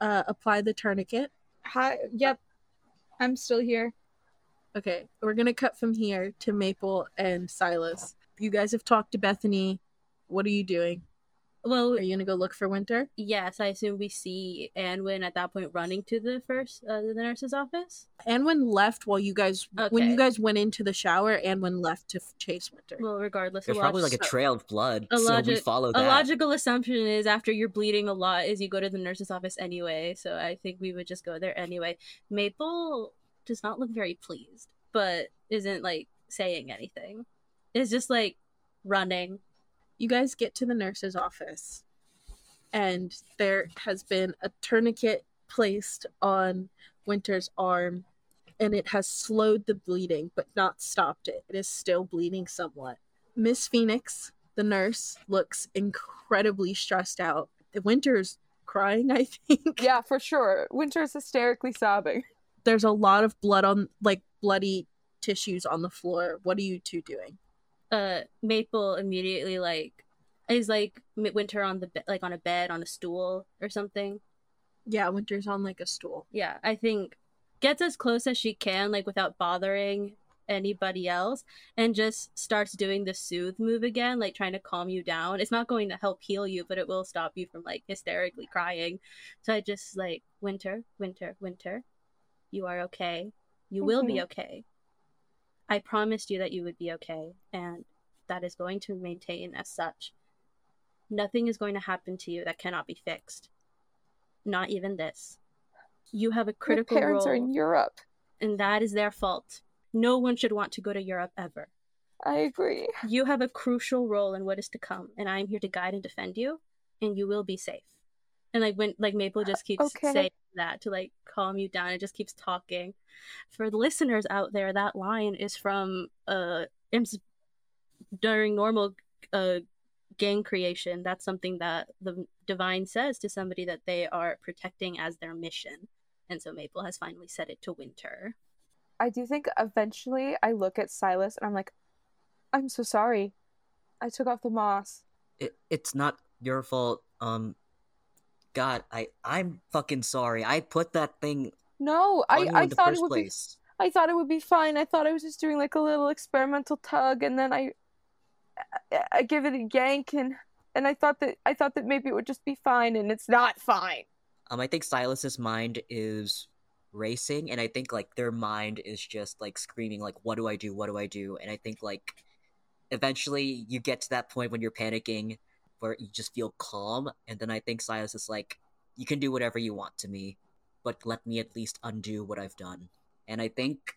[SPEAKER 1] uh, applied the tourniquet.
[SPEAKER 4] Hi. Yep. I'm still here.
[SPEAKER 1] Okay, we're gonna cut from here to Maple and Silas. You guys have talked to Bethany. What are you doing?
[SPEAKER 5] Well,
[SPEAKER 1] Are you gonna go look for Winter?
[SPEAKER 5] yes, I assume we see Anwen at that point running to the first uh, the nurse's office.
[SPEAKER 1] Anwen left while you guys when you guys went into the shower. Anwen left to f- chase Winter.
[SPEAKER 5] Well, regardless,
[SPEAKER 2] There's
[SPEAKER 5] a
[SPEAKER 2] probably
[SPEAKER 5] log-
[SPEAKER 2] like a trail of blood,
[SPEAKER 5] a
[SPEAKER 2] so we
[SPEAKER 5] logic-
[SPEAKER 2] follow
[SPEAKER 5] a logical assumption is after you're bleeding a lot is you go to the nurse's office anyway. So I think we would just go there anyway. Maple does not look very pleased, but isn't like saying anything. It's just like running.
[SPEAKER 1] you guys get to the nurse's office, and there has been a tourniquet placed on Winter's arm, and it has slowed the bleeding but not stopped it. It is still bleeding somewhat. Miss Phoenix, the nurse, looks incredibly stressed out. Winter's crying, I think.
[SPEAKER 3] Yeah, for sure. Winter's hysterically sobbing.
[SPEAKER 1] There's a lot of blood on, like, bloody tissues on the floor. What are you two doing?
[SPEAKER 5] uh Maple immediately like is like Winter on the be- like on a bed on a stool or something.
[SPEAKER 1] Yeah, Winter's on like a stool.
[SPEAKER 5] Yeah, I think gets as close as she can like without bothering anybody else and just starts doing the soothe move again like trying to calm you down it's not going to help heal you but it will stop you from like hysterically crying so i just like winter winter winter you are okay you will be
[SPEAKER 3] Mhm.
[SPEAKER 5] okay i promised you that you would be okay and that is going to maintain as such nothing is going to happen to you that cannot be fixed not even this you have a critical
[SPEAKER 3] My parents
[SPEAKER 5] role
[SPEAKER 3] are in Europe.
[SPEAKER 5] and that is their fault. No one should want to go to Europe ever.
[SPEAKER 3] I agree.
[SPEAKER 5] You have a crucial role in what is to come, and I am here to guide and defend you, and you will be safe. And like when like Maple just keeps
[SPEAKER 3] Okay.
[SPEAKER 5] saying that to like calm you down, it just keeps talking. For the listeners out there, that line is from uh Imps during normal uh gang creation. That's something that the divine says to somebody that they are protecting as their mission. And so Maple has finally said it to Winter.
[SPEAKER 3] I do think eventually I look at Silas and I'm like, I'm so sorry. I took off the moss.
[SPEAKER 2] It, it's not your fault. Um, God, I I'm fucking sorry. I put that thing
[SPEAKER 3] No, I, I
[SPEAKER 2] in
[SPEAKER 3] thought it would
[SPEAKER 2] place.
[SPEAKER 3] be I thought it would be fine. I thought I was just doing like a little experimental tug and then I I, I give it a yank and and I thought that I thought that maybe it would just be fine and it's not fine.
[SPEAKER 2] Um, I think Silas's mind is racing, and I think like their mind is just like screaming, like, "What do I do? What do I do?" And I think like eventually you get to that point when you're panicking, where you just feel calm, and then I think Silas is like, "You can do whatever you want to me, but let me at least undo what I've done." And I think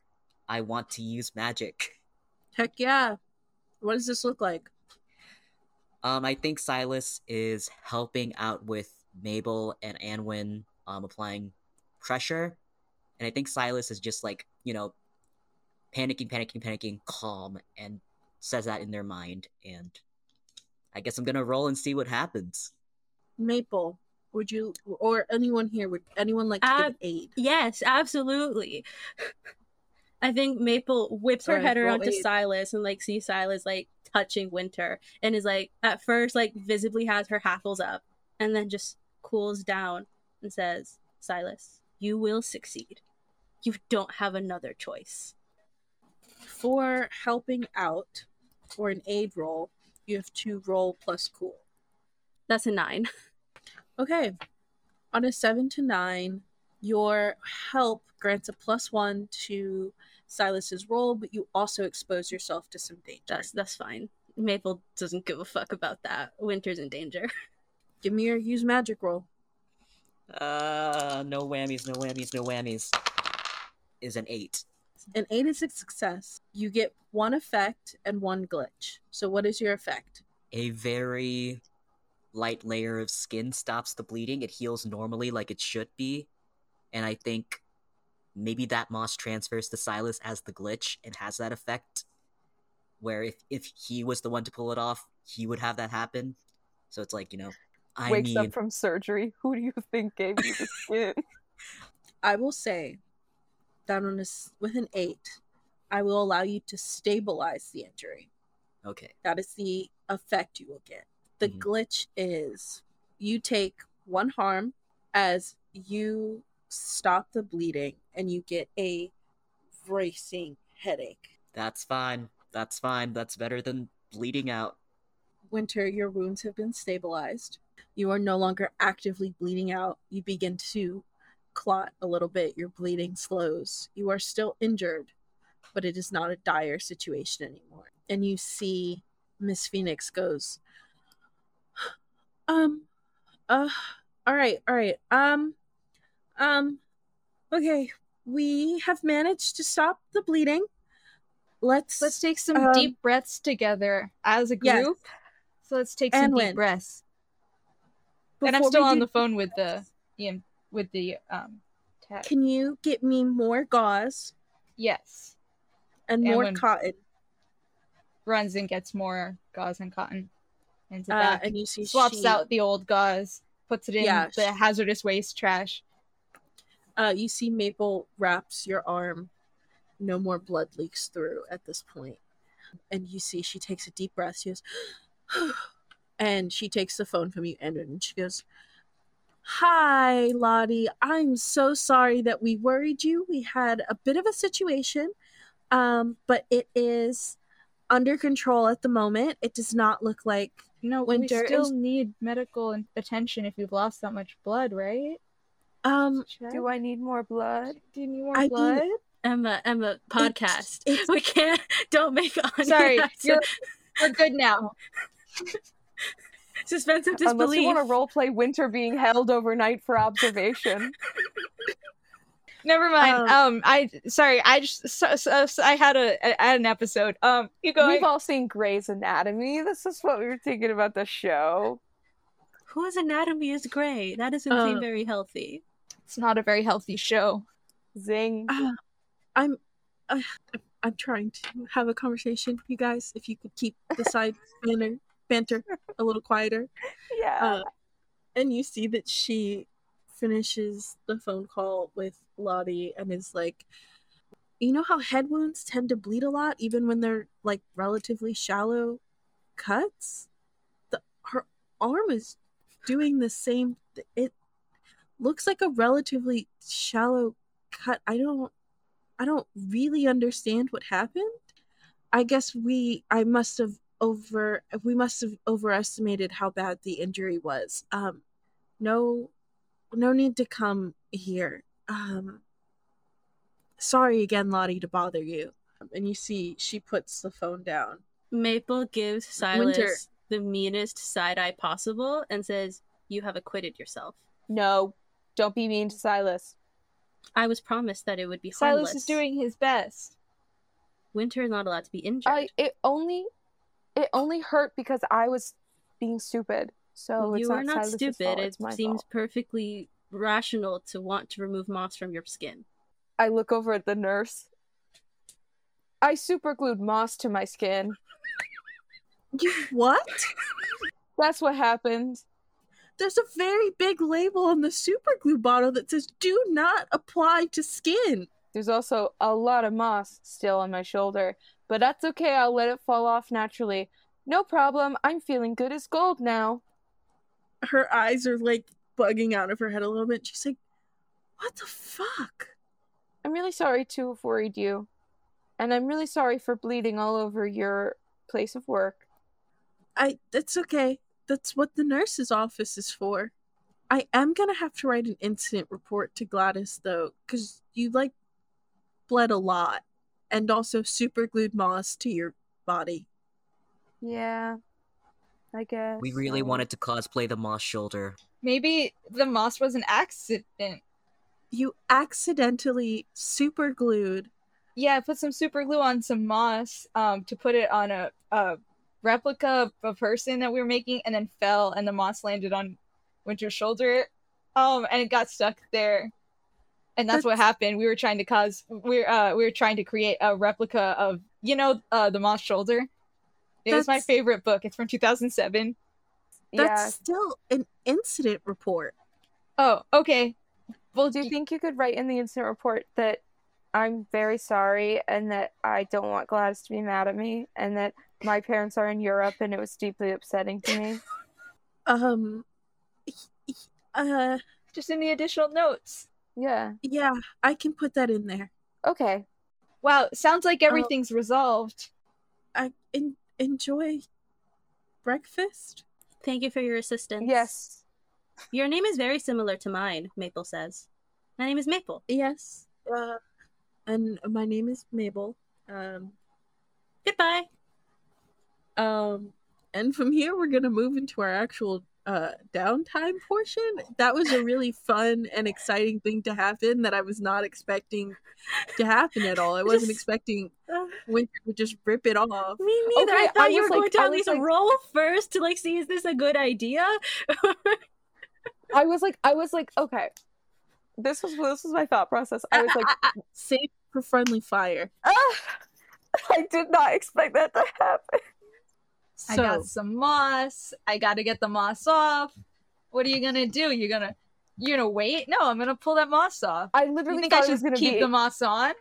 [SPEAKER 2] I want to use magic.
[SPEAKER 1] Heck yeah. What does this look like?
[SPEAKER 2] Um, I think Silas is helping out with Mabel and Anwen, um, applying pressure, and I think Silas is just like you know, panicking, panicking, panicking, calm, and says that in their mind. And I guess I'm gonna roll and see what happens.
[SPEAKER 1] Maple, would you or anyone here would anyone like to
[SPEAKER 5] Uh,
[SPEAKER 1] give aid?
[SPEAKER 5] Yes, absolutely. I think Maple whips her
[SPEAKER 1] Alright,
[SPEAKER 5] head
[SPEAKER 1] roll
[SPEAKER 5] around to
[SPEAKER 1] eight.
[SPEAKER 5] Silas and like sees Silas like touching Winter and is like at first like visibly has her hackles up and then just cools down and says, Silas, you will succeed. You don't have another choice.
[SPEAKER 1] For helping out or an aid roll, you have to roll plus cool.
[SPEAKER 5] That's a nine.
[SPEAKER 1] Okay. On a seven to nine, your help grants a plus one to Silas's roll, but you also expose yourself to some danger.
[SPEAKER 5] That's that's fine. Maple doesn't give a fuck about that. Winter's in danger.
[SPEAKER 1] Give me your use magic roll.
[SPEAKER 2] Uh, no whammies, no whammies, no whammies. Is an eight.
[SPEAKER 1] An eight is a success. You get one effect and one glitch. So what is your effect?
[SPEAKER 2] A very light layer of skin stops the bleeding. It heals normally like it should be. And I think maybe that moss transfers to Silas as the glitch and has that effect. Where if, if he was the one to pull it off, he would have that happen. So it's like, you know, I
[SPEAKER 3] Wakes
[SPEAKER 2] mean,
[SPEAKER 3] up from surgery. Who do you think gave you the skin?
[SPEAKER 1] I will say that on a with an eight, I will allow you to stabilize the injury.
[SPEAKER 2] okay.
[SPEAKER 1] That is the effect you will get. The
[SPEAKER 2] Mhm.
[SPEAKER 1] glitch is you take one harm as you stop the bleeding and you get a racing headache.
[SPEAKER 2] That's fine. That's fine. That's better than bleeding out.
[SPEAKER 1] Winter, your wounds have been stabilized. You are no longer actively bleeding out. You begin to clot a little bit. Your bleeding slows. You are still injured, but it is not a dire situation anymore. And you see Miss Phoenix goes, um, uh, all right, all right, um, um, okay, we have managed to stop the bleeding. Let's
[SPEAKER 4] Let's take some
[SPEAKER 1] Um,
[SPEAKER 4] deep breaths together as a
[SPEAKER 1] yes.
[SPEAKER 4] group. So let's take some deep
[SPEAKER 1] when-
[SPEAKER 4] breaths. and I'm still on the phone with the EM with the um tag.
[SPEAKER 1] Can you get me more gauze
[SPEAKER 4] Yes.
[SPEAKER 1] and
[SPEAKER 4] And
[SPEAKER 1] more cotton?
[SPEAKER 4] Runs and gets more gauze and cotton. It
[SPEAKER 1] Uh, and you see
[SPEAKER 4] Swaps
[SPEAKER 1] she,
[SPEAKER 4] out the old gauze, puts it in the hazardous waste trash.
[SPEAKER 1] Uh, you see Maple wraps your arm. No more blood leaks through at this point. And you see she takes a deep breath. She goes, and she takes the phone from you and, and she goes, Hi, Lottie. I'm so sorry that we worried you. We had a bit of a situation, um, but it is under control at the moment. It does not look like
[SPEAKER 4] No,
[SPEAKER 1] Winter
[SPEAKER 4] we still
[SPEAKER 1] is-
[SPEAKER 4] need medical attention if you've lost that much blood, right?
[SPEAKER 1] um
[SPEAKER 3] Do I need more blood?
[SPEAKER 4] Do you need more
[SPEAKER 1] I mean-
[SPEAKER 4] blood?
[SPEAKER 5] Emma, Emma, podcast.
[SPEAKER 1] it's-
[SPEAKER 5] we can't. Don't make on.
[SPEAKER 4] Sorry, you're we're good now.
[SPEAKER 5] suspense of
[SPEAKER 3] Unless
[SPEAKER 5] disbelief.
[SPEAKER 3] you want to role play Winter being held overnight for observation.
[SPEAKER 4] Never mind.
[SPEAKER 1] Um,
[SPEAKER 4] Um, I sorry. I just so, so, so I had a, a had an episode. Um, you go.
[SPEAKER 3] We've all seen Grey's Anatomy. This is what we were thinking about the show.
[SPEAKER 5] Whose anatomy is gray? That doesn't
[SPEAKER 1] Uh,
[SPEAKER 5] seem very healthy.
[SPEAKER 4] It's not a very healthy show.
[SPEAKER 3] Zing.
[SPEAKER 1] uh, I'm uh, I'm trying to have a conversation, you guys. If you could keep the side banter banter a little quieter.
[SPEAKER 3] Yeah.
[SPEAKER 1] Uh, and you see that she finishes the phone call with Lottie and is like, you know how head wounds tend to bleed a lot, even when they're like relatively shallow cuts. The her arm is doing the same. th- It looks like a relatively shallow cut. I don't. I don't really understand what happened. I guess we. I must have over we must have overestimated how bad the injury was um no no need to come here um sorry again lottie to bother you and you see she puts the phone down
[SPEAKER 5] Maple gives Silas
[SPEAKER 1] Winter.
[SPEAKER 5] the meanest side eye possible and says, "You have acquitted yourself."
[SPEAKER 3] no, don't be mean to Silas.
[SPEAKER 5] I was promised that it would be
[SPEAKER 4] Silas
[SPEAKER 5] harmless.
[SPEAKER 4] is doing his best.
[SPEAKER 5] Winter is not allowed to be injured.
[SPEAKER 3] I it only it only hurt because I was being stupid. So it's
[SPEAKER 5] you are not
[SPEAKER 3] Silas's
[SPEAKER 5] stupid. It seems
[SPEAKER 3] fault.
[SPEAKER 5] perfectly rational to want to remove moss from your skin.
[SPEAKER 3] I look over at the nurse. I super glued moss to my skin.
[SPEAKER 1] you what
[SPEAKER 3] That's what happened.
[SPEAKER 1] there's a very big label on the super glue bottle that says do not apply to skin
[SPEAKER 3] There's also a lot of moss still on my shoulder, but that's okay. I'll let it fall off naturally. No problem. I'm feeling good as gold now.
[SPEAKER 1] her eyes are like bugging out of her head a little bit she's like what the fuck
[SPEAKER 3] I'm really sorry to have worried you. And I'm really sorry for bleeding all over your place of work.
[SPEAKER 1] I that's okay. That's what the nurse's office is for. I am gonna have to write an incident report to Gladys though, because you like bled a lot and also super glued moss to your body.
[SPEAKER 3] Yeah. I guess.
[SPEAKER 2] We really
[SPEAKER 3] so.
[SPEAKER 2] wanted to cosplay the Moss Shoulder.
[SPEAKER 4] Maybe the moss was an accident.
[SPEAKER 1] You accidentally super glued.
[SPEAKER 4] Yeah, I put some super glue on some moss um, to put it on a, a replica of a person that we were making, and then fell, and the moss landed on Winter's shoulder, um, and it got stuck there. And that's, what happened. We were trying to cause we're uh we were trying to create a replica of you know uh the moss shoulder. It was my favorite book. It's from 2007.
[SPEAKER 1] That's
[SPEAKER 3] Yeah.
[SPEAKER 1] still an incident report.
[SPEAKER 4] Oh, okay. Well,
[SPEAKER 3] Do you think you could write in the incident report that I'm very sorry and that I don't want Gladys to be mad at me and that my parents are in Europe and it was deeply upsetting to me?
[SPEAKER 1] Um uh
[SPEAKER 4] just in the additional notes?
[SPEAKER 3] Yeah.
[SPEAKER 1] yeah, I can put that in there.
[SPEAKER 3] Okay.
[SPEAKER 4] Wow, sounds like everything's resolved.
[SPEAKER 1] I en- enjoy breakfast.
[SPEAKER 5] Thank you for your assistance.
[SPEAKER 3] Yes.
[SPEAKER 5] Your name is very similar to mine, Maple says. My name is Maple.
[SPEAKER 1] Yes. Uh, and my name is Mabel. Um,
[SPEAKER 5] Goodbye.
[SPEAKER 1] um, and from here we're gonna move into our actual uh downtime portion. That was a really fun and exciting thing to happen that I was not expecting to happen at all. I wasn't
[SPEAKER 5] Just-
[SPEAKER 1] expecting
[SPEAKER 5] Uh,
[SPEAKER 1] Winter to just rip it off.
[SPEAKER 5] me neither.
[SPEAKER 3] Okay,
[SPEAKER 5] I thought
[SPEAKER 3] I
[SPEAKER 5] you
[SPEAKER 3] was
[SPEAKER 5] were going
[SPEAKER 3] like-
[SPEAKER 5] to
[SPEAKER 3] I
[SPEAKER 5] at least
[SPEAKER 3] like-
[SPEAKER 5] roll first to like see is this a good idea?
[SPEAKER 3] I was like I was like, okay. This was this was my thought process. I was like,
[SPEAKER 1] Save for friendly fire.
[SPEAKER 3] ah, I did not expect that to happen.
[SPEAKER 4] I got some moss. I got to get the moss off. What are you gonna do? You're gonna you're gonna wait? No, I'm gonna pull that moss off.
[SPEAKER 3] I
[SPEAKER 4] You
[SPEAKER 3] literally
[SPEAKER 4] think I
[SPEAKER 3] was
[SPEAKER 4] should
[SPEAKER 3] gonna
[SPEAKER 4] keep
[SPEAKER 3] be
[SPEAKER 4] the moss on?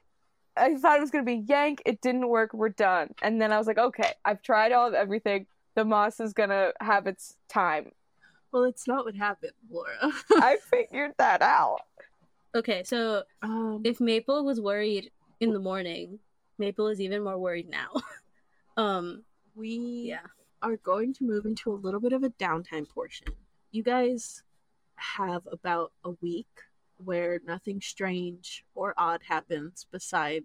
[SPEAKER 3] I thought it was gonna be yank. It didn't work. We're done. And then I was like, okay, I've tried all of everything. The moss is gonna have its time.
[SPEAKER 1] Well, it's not what happened, Laura.
[SPEAKER 3] I figured that out.
[SPEAKER 5] Okay, so
[SPEAKER 1] um,
[SPEAKER 5] if Maple was worried in the morning, Maple is even more worried now. um,
[SPEAKER 1] we
[SPEAKER 5] yeah.
[SPEAKER 1] are going to move into a little bit of a downtime portion. You guys have about a week where nothing strange or odd happens beside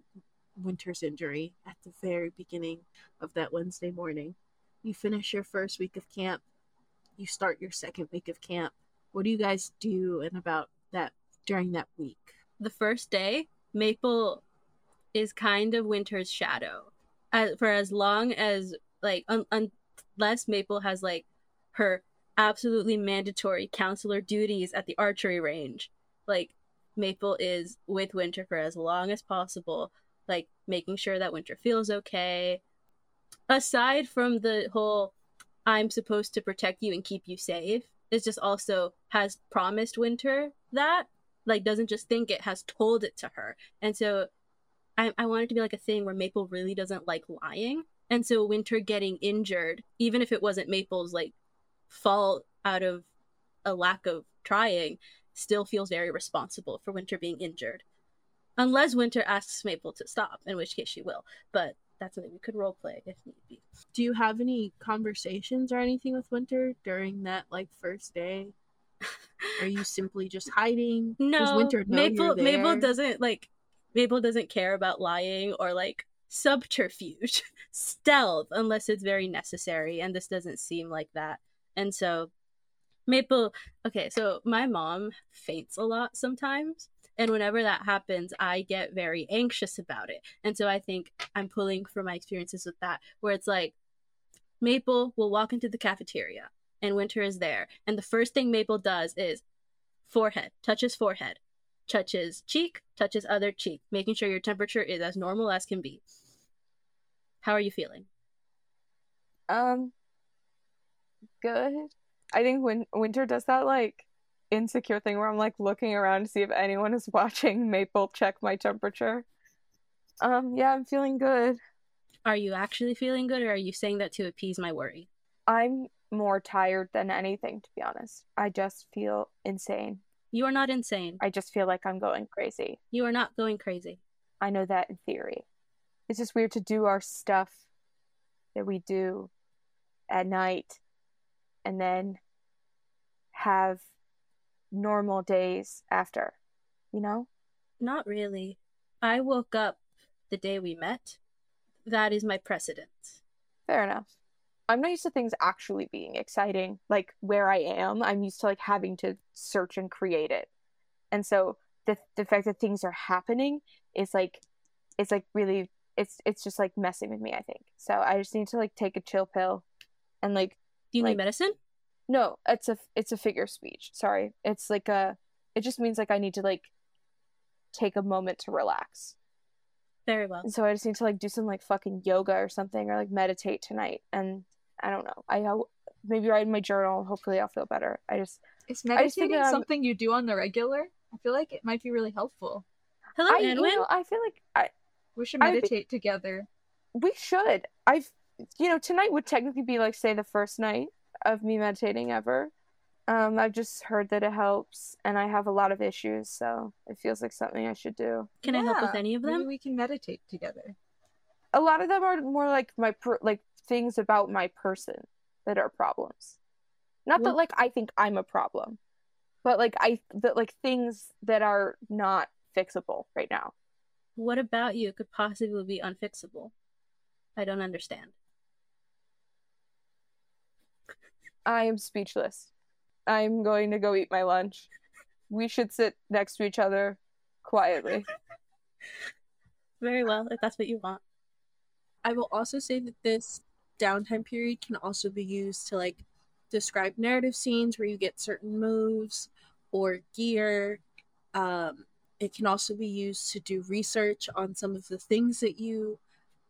[SPEAKER 1] Winter's injury at the very beginning of that Wednesday morning. You finish your first week of camp, you start your second week of camp. What do you guys do in about that during that week?
[SPEAKER 5] The first day, Maple is kind of Winter's shadow. As, for as long as like un- unless Maple has like her absolutely mandatory counselor duties at the archery range, like Maple is with Winter for as long as possible, like making sure that Winter feels okay. Aside from the whole I'm supposed to protect you and keep you safe, it just also has promised Winter that, like doesn't just think it, has told it to her. And so I, I want it to be like a thing where Maple really doesn't like lying. And so Winter getting injured, even if it wasn't Maple's like fault out of a lack of trying, still feels very responsible for Winter being injured. Unless Winter asks Maple to stop, in which case she will. But that's something we could role play if need be.
[SPEAKER 1] Do you have any conversations or anything with Winter during that like first day? Are you simply just hiding?
[SPEAKER 5] No,
[SPEAKER 1] Winter
[SPEAKER 5] Maple? Maple doesn't like Maple doesn't care about lying or like subterfuge, stealth unless it's very necessary, and this doesn't seem like that. And so Maple, okay, so my mom faints a lot sometimes, and whenever that happens, I get very anxious about it. And so I think I'm pulling from my experiences with that, where it's like Maple will walk into the cafeteria, and Winter is there, and the first thing Maple does is forehead, touches forehead, touches cheek, touches other cheek, making sure your temperature is as normal as can be. How are you feeling?
[SPEAKER 3] Um, good. I think when Winter does that like insecure thing where I'm like looking around to see if anyone is watching Maple check my temperature. Um, yeah, I'm feeling good.
[SPEAKER 5] Are you actually feeling good, or are you saying that to appease my worry?
[SPEAKER 3] I'm more tired than anything, to be honest. I just feel insane.
[SPEAKER 5] You are not insane.
[SPEAKER 3] I just feel like I'm going crazy.
[SPEAKER 5] You are not going crazy.
[SPEAKER 3] I know that in theory. It's just weird to do our stuff that we do at night and then have normal days after, you know?
[SPEAKER 5] Not really. I woke up the day we met. That is my precedent.
[SPEAKER 3] Fair enough. I'm not used to things actually being exciting. Like where I am, I'm used to like having to search and create it. And so the the fact that things are happening is like it's like really it's it's just like messing with me, I think. So I just need to like take a chill pill and like
[SPEAKER 5] Do you
[SPEAKER 3] Like-
[SPEAKER 5] need medicine?
[SPEAKER 3] no, it's a it's a figure of speech. Sorry. It's like a it just means like I need to like take a moment to relax.
[SPEAKER 5] Very well.
[SPEAKER 3] And so I just need to like do some like fucking yoga or something or like meditate tonight. And I don't know. I ho- maybe write in my journal. Hopefully I'll feel better. I just
[SPEAKER 4] Is
[SPEAKER 3] I think
[SPEAKER 4] meditating
[SPEAKER 3] I'm-
[SPEAKER 4] something you do on the regular? I feel like it might be really helpful.
[SPEAKER 5] Hello,
[SPEAKER 3] I, you
[SPEAKER 5] Edwin.
[SPEAKER 3] know, I feel like I
[SPEAKER 4] We should
[SPEAKER 3] I
[SPEAKER 4] meditate together.
[SPEAKER 3] we should. I've you know tonight would technically be like say the first night of me meditating ever. Um, I've just heard that it helps, and I have a lot of issues, so it feels like something I should do.
[SPEAKER 5] Can I help with any of them?
[SPEAKER 4] Maybe
[SPEAKER 5] them?
[SPEAKER 4] we can meditate together.
[SPEAKER 3] A lot of them are more like my per- like things about my person that are problems. Not that like I think I'm a problem, but like I that like things that are not fixable right now.
[SPEAKER 5] What about you could possibly be unfixable? I don't understand.
[SPEAKER 3] I am speechless. I'm going to go eat my lunch. We should sit next to each other quietly.
[SPEAKER 5] Very well, if that's what you want.
[SPEAKER 1] I will also say that this downtime period can also be used to like describe narrative scenes where you get certain moves or gear. Um, it can also be used to do research on some of the things that you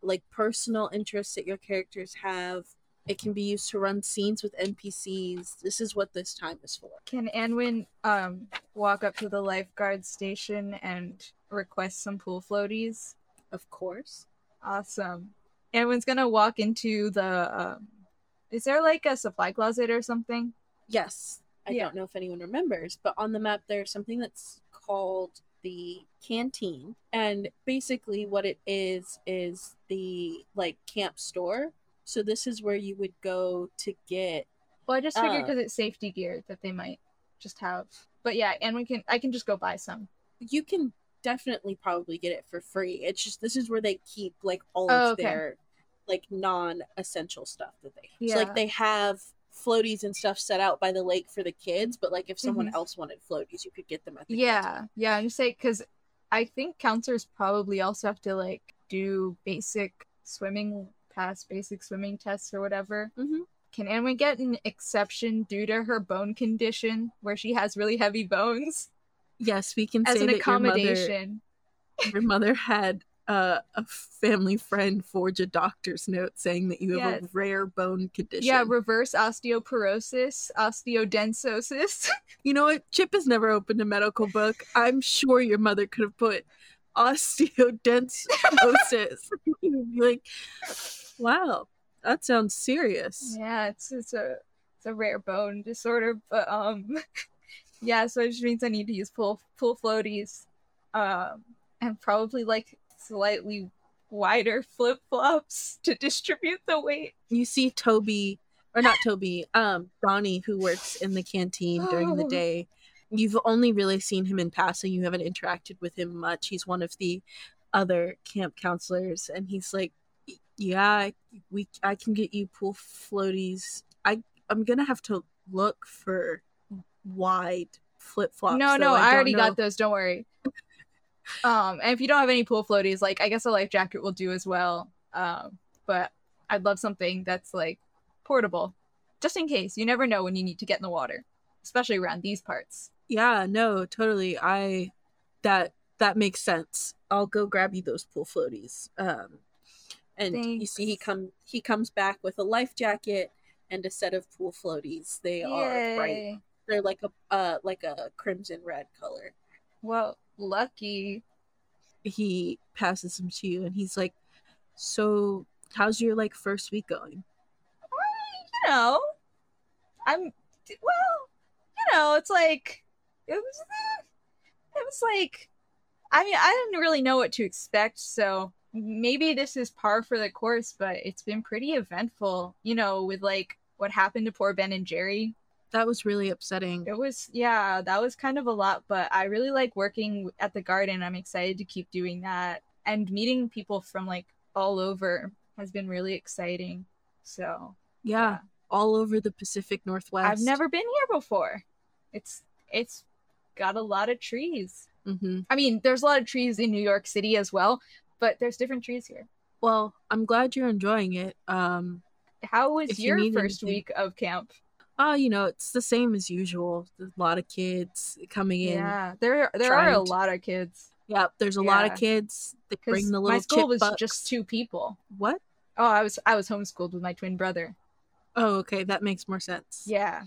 [SPEAKER 1] like personal interests that your characters have. It can be used to run scenes with NPCs. This is what this time is for.
[SPEAKER 4] Can Anwen um walk up to the lifeguard station and request some pool floaties?
[SPEAKER 1] of course.
[SPEAKER 4] Awesome. Everyone's gonna walk into the. Um, is there like a supply closet or something?
[SPEAKER 1] Yes. I
[SPEAKER 4] Yeah.
[SPEAKER 1] don't know if anyone remembers, but on the map there's something that's called the canteen. And basically what it is is the like camp store. So this is where you would go to get
[SPEAKER 4] Well, I just figured
[SPEAKER 1] Uh.
[SPEAKER 4] because it's safety gear that they might just have. But yeah, and we can. I can just go buy some.
[SPEAKER 1] you can definitely probably get it for free. It's just this is where they keep like all
[SPEAKER 4] Oh,
[SPEAKER 1] of
[SPEAKER 4] okay.
[SPEAKER 1] their like non-essential stuff that they.
[SPEAKER 4] Yeah.
[SPEAKER 1] So like they have floaties and stuff set out by the lake for the kids, but like if someone
[SPEAKER 4] Mhm.
[SPEAKER 1] else wanted floaties, you could get them at the
[SPEAKER 4] Yeah, yeah. I'm just saying because I think counselors probably also have to like do basic swimming, pass basic swimming tests or whatever.
[SPEAKER 1] Mhm.
[SPEAKER 4] Can anyone get an exception due to her bone condition where she has really heavy bones
[SPEAKER 1] Yes, we can
[SPEAKER 4] as
[SPEAKER 1] say
[SPEAKER 4] an
[SPEAKER 1] that your mother,
[SPEAKER 4] accommodation?
[SPEAKER 1] your mother had uh, a family friend forge a doctor's note saying that you have a rare bone condition.
[SPEAKER 4] Yeah, reverse osteoporosis, osteodensosis.
[SPEAKER 1] you know what? Chip has never opened a medical book. I'm sure your mother could have put osteodensosis. Like, wow, that sounds serious.
[SPEAKER 4] yeah, it's it's a it's a rare bone disorder, but um, yeah. So it just means I need to use pull pull floaties, um, and probably like slightly wider flip flops to distribute the weight.
[SPEAKER 1] You see Toby, or not Toby, um, Donnie, who works in the canteen during the
[SPEAKER 4] Oh.
[SPEAKER 1] day. You've only really seen him in passing. You haven't interacted with him much. He's one of the other camp counselors, and he's like, "Yeah, I- we I can get you pool floaties. I I'm gonna have to look for wide flip flops.
[SPEAKER 4] no, no, I, already got those. Don't worry. Um, and if you don't have any pool floaties, like I guess a life jacket will do as well. Um, but I'd love something that's like portable, just in case. You never know when you need to get in the water, especially around these parts.
[SPEAKER 1] Yeah, no, totally. I that that makes sense. I'll go grab you those pool floaties. Um and you see he
[SPEAKER 4] Thanks.
[SPEAKER 1] come he comes back with a life jacket and a set of pool floaties. They are bright. They're like a uh like a crimson red color.
[SPEAKER 4] Well, lucky.
[SPEAKER 1] He passes them to you and he's like, "So, how's your like first week going?"
[SPEAKER 4] You know, I'm well. You know, it's like it was. It was like, I mean, I didn't really know what to expect, so maybe this is par for the course. But it's been pretty eventful. You know, with like what happened to poor Ben and Jerry.
[SPEAKER 1] That was really upsetting.
[SPEAKER 4] It was yeah, that was kind of a lot. But I really like working at the garden. I'm excited to keep doing that, and meeting people from like all over has been really exciting. So
[SPEAKER 1] Yeah, all over the Pacific Northwest.
[SPEAKER 4] I've never been here before. It's it's got a lot of trees.
[SPEAKER 1] hmm
[SPEAKER 4] I mean, there's a lot of trees in New York City as well, but there's different trees here.
[SPEAKER 1] Well, I'm glad you're enjoying it. Um
[SPEAKER 4] How was
[SPEAKER 1] If you
[SPEAKER 4] your first
[SPEAKER 1] anything-
[SPEAKER 4] week of camp?
[SPEAKER 1] Oh, you know, it's the same as usual. There's a lot of kids coming in.
[SPEAKER 4] Yeah, there there are a
[SPEAKER 1] to-
[SPEAKER 4] lot of kids.
[SPEAKER 1] Yep, there's a lot of kids. They bring the little
[SPEAKER 4] my school was
[SPEAKER 1] chip
[SPEAKER 4] just two people.
[SPEAKER 1] What?
[SPEAKER 4] Oh, I was I was homeschooled with my twin brother.
[SPEAKER 1] Oh, okay, that makes more sense.
[SPEAKER 4] Yeah.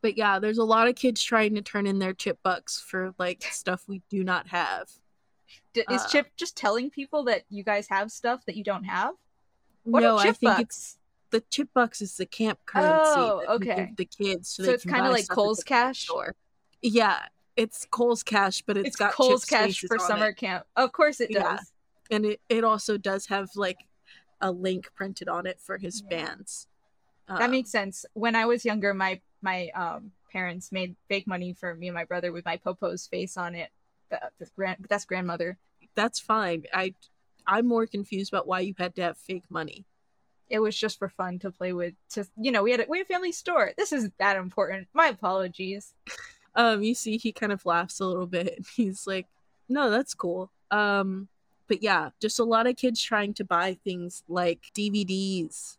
[SPEAKER 1] But yeah, there's a lot of kids trying to turn in their chip bucks for like stuff we do not have.
[SPEAKER 4] D- is
[SPEAKER 1] Uh,
[SPEAKER 4] Chip just telling people that you guys have stuff that you don't have? What
[SPEAKER 1] no,
[SPEAKER 4] are
[SPEAKER 1] I
[SPEAKER 4] chip
[SPEAKER 1] think
[SPEAKER 4] bucks?
[SPEAKER 1] it's the chip bucks is the camp currency.
[SPEAKER 4] Oh, okay.
[SPEAKER 1] give the kids, so,
[SPEAKER 4] So
[SPEAKER 1] they
[SPEAKER 4] it's kinda
[SPEAKER 1] buy
[SPEAKER 4] like
[SPEAKER 1] stuff at
[SPEAKER 4] Kohl's
[SPEAKER 1] the
[SPEAKER 4] Cash?
[SPEAKER 1] Store. Yeah, it's Cole's Cash, but
[SPEAKER 4] It's,
[SPEAKER 1] it's got
[SPEAKER 4] Cole's cash for summer
[SPEAKER 1] it.
[SPEAKER 4] camp. Of course it does.
[SPEAKER 1] Yeah. and it, it also does have like a link printed on it for his
[SPEAKER 4] Yeah.
[SPEAKER 1] fans.
[SPEAKER 4] that
[SPEAKER 1] Um,
[SPEAKER 4] makes sense. When I was younger, my my um parents made fake money for me and my brother with my popo's face on it. That, that's grand. That's grandmother.
[SPEAKER 1] that's fine. I I'm more confused about why you had to have fake money.
[SPEAKER 4] It was just for fun to play with. To you know, we had a, we had a family store. This isn't that important. My apologies.
[SPEAKER 1] Um, you see, he kind of laughs a little bit. and He's like, "No, that's cool." Um, but yeah, just a lot of kids trying to buy things like DVDs,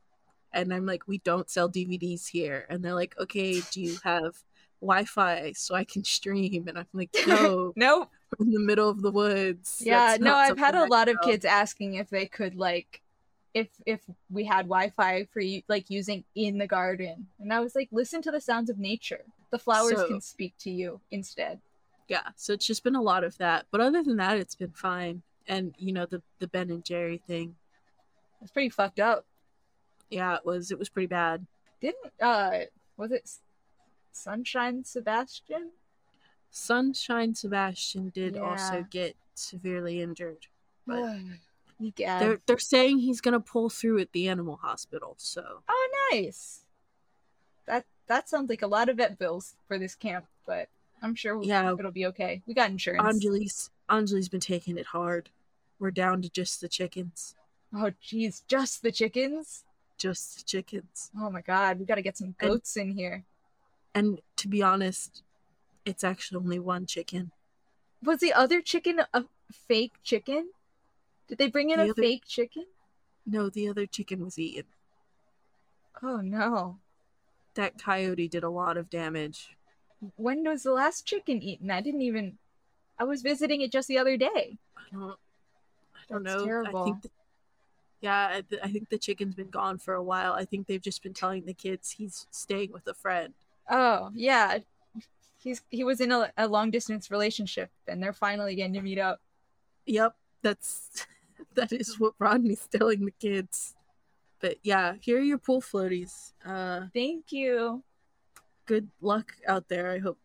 [SPEAKER 1] and I'm like, "We don't sell DVDs here." And they're like, "Okay, do you have Wi-Fi so I can stream?" And I'm like, "No,
[SPEAKER 4] Nope.
[SPEAKER 1] in the middle of the woods."
[SPEAKER 4] Yeah. No, I've had a lot of kids asking if they could like. If if we had Wi-Fi for you, like using in the garden, and I was like, listen to the sounds of nature. The flowers
[SPEAKER 1] So-
[SPEAKER 4] can speak to you instead.
[SPEAKER 1] yeah so it's just been a lot of that but other than that it's been fine and you know the the Ben and Jerry thing.
[SPEAKER 4] It's pretty fucked up.
[SPEAKER 1] Yeah, it was. It was pretty bad.
[SPEAKER 4] Didn't uh was it Sunshine Sebastian?
[SPEAKER 1] Sunshine Sebastian did also get severely injured. But
[SPEAKER 4] yeah.
[SPEAKER 1] they're they're saying he's gonna pull through at the animal hospital. So
[SPEAKER 4] Oh, nice. That that sounds like a lot of vet bills for this camp, but I'm sure
[SPEAKER 1] Yeah.
[SPEAKER 4] it'll be okay. We got insurance.
[SPEAKER 1] Anjali's Anjali's been taking it hard. We're down to just the chickens.
[SPEAKER 4] Oh, jeez, just the chickens.
[SPEAKER 1] Just the chickens.
[SPEAKER 4] Oh my god, we got to get some
[SPEAKER 1] And-
[SPEAKER 4] goats in here.
[SPEAKER 1] And to be honest, it's actually only one chicken.
[SPEAKER 4] Was the other chicken a fake chicken? Did they bring in
[SPEAKER 1] The
[SPEAKER 4] a
[SPEAKER 1] other-
[SPEAKER 4] fake chicken?
[SPEAKER 1] No, the other chicken was eaten.
[SPEAKER 4] Oh no.
[SPEAKER 1] That coyote did a lot of damage.
[SPEAKER 4] When was the last chicken eaten? I didn't even. I was visiting it just the other day.
[SPEAKER 1] I don't I don't
[SPEAKER 4] That's
[SPEAKER 1] know. I
[SPEAKER 4] terrible.
[SPEAKER 1] think the, yeah, I, th- I think the chicken's been gone for a while. I think they've just been telling the kids he's staying with a friend.
[SPEAKER 4] Oh yeah, he's he was in a, a long distance relationship, and they're finally getting to meet up.
[SPEAKER 1] Yep, that's that is what Rodney's telling the kids. But yeah, here are your pool floaties. Uh,
[SPEAKER 4] Thank you.
[SPEAKER 1] good luck out there. I hope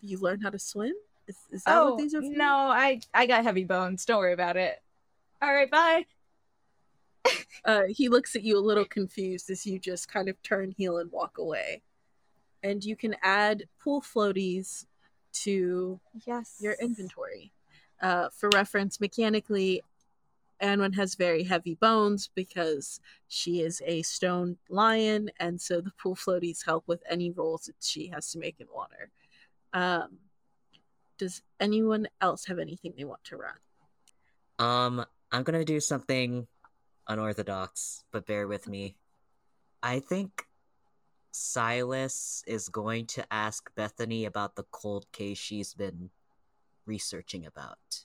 [SPEAKER 1] you learn how to swim. Is, is that
[SPEAKER 4] oh
[SPEAKER 1] what these are for?
[SPEAKER 4] no, I I got heavy bones. Don't worry about it. All right, bye.
[SPEAKER 1] Uh, he looks at you a little confused as you just kind of turn heel and walk away. And you can add pool floaties to
[SPEAKER 4] Yes.
[SPEAKER 1] your inventory. Uh, for reference, mechanically, Anwen has very heavy bones because she is a stone lion, and so the pool floaties help with any rolls that she has to make in water. Um, does anyone else have anything they want to run?
[SPEAKER 2] Um, I'm gonna do something unorthodox, but bear with me. I think Silas is going to ask Bethany about the cold case she's been researching about.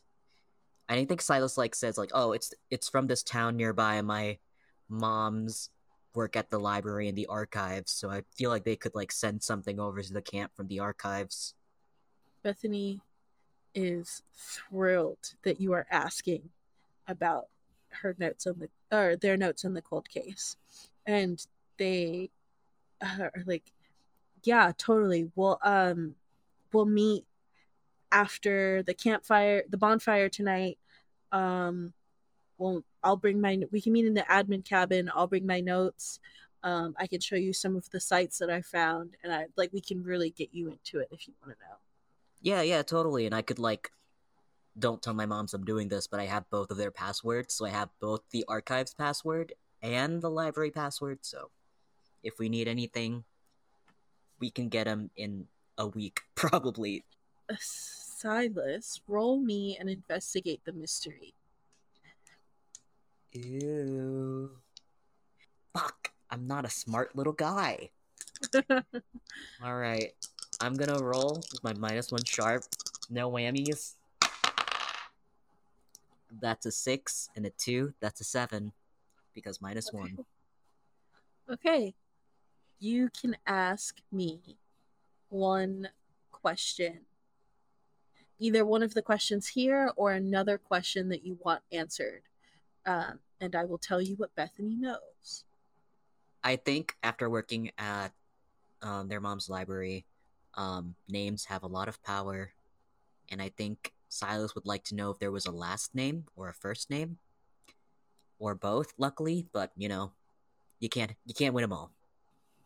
[SPEAKER 2] I think Silas like says like, "Oh, it's it's from this town nearby. My mom's work at the library and the archives, so I feel like they could like send something over to the camp from the archives."
[SPEAKER 1] Bethany is thrilled that you are asking about her notes on the or their notes on the cold case, and they are like, "Yeah, totally. We'll um, we'll meet after the campfire, the bonfire tonight. Um, well, I'll bring my. We can meet in the admin cabin. I'll bring my notes." Um, I can show you some of the sites that I found, and I like we can really get you into it if you want to know.
[SPEAKER 2] Yeah, yeah, totally. And I could like don't tell my moms I'm doing this, but I have both of their passwords, so I have both the archives password and the library password, so if we need anything, we can get them in a week probably.
[SPEAKER 1] Silas, roll me and investigate the mystery.
[SPEAKER 2] Ew. Fuck, I'm not a smart little guy. All right. I'm going to roll with my minus 1 sharp. No whammies. That's a 6 and a 2, that's a 7 because minus 1.
[SPEAKER 1] okay. You can ask me one question. Either one of the questions here or another question that you want answered. Um, and I will tell you what Bethany knows.
[SPEAKER 2] I think after working at um, their mom's library, um, names have a lot of power, and I think Silas would like to know if there was a last name or a first name, or both. Luckily, but you know, you can't you can't win them all.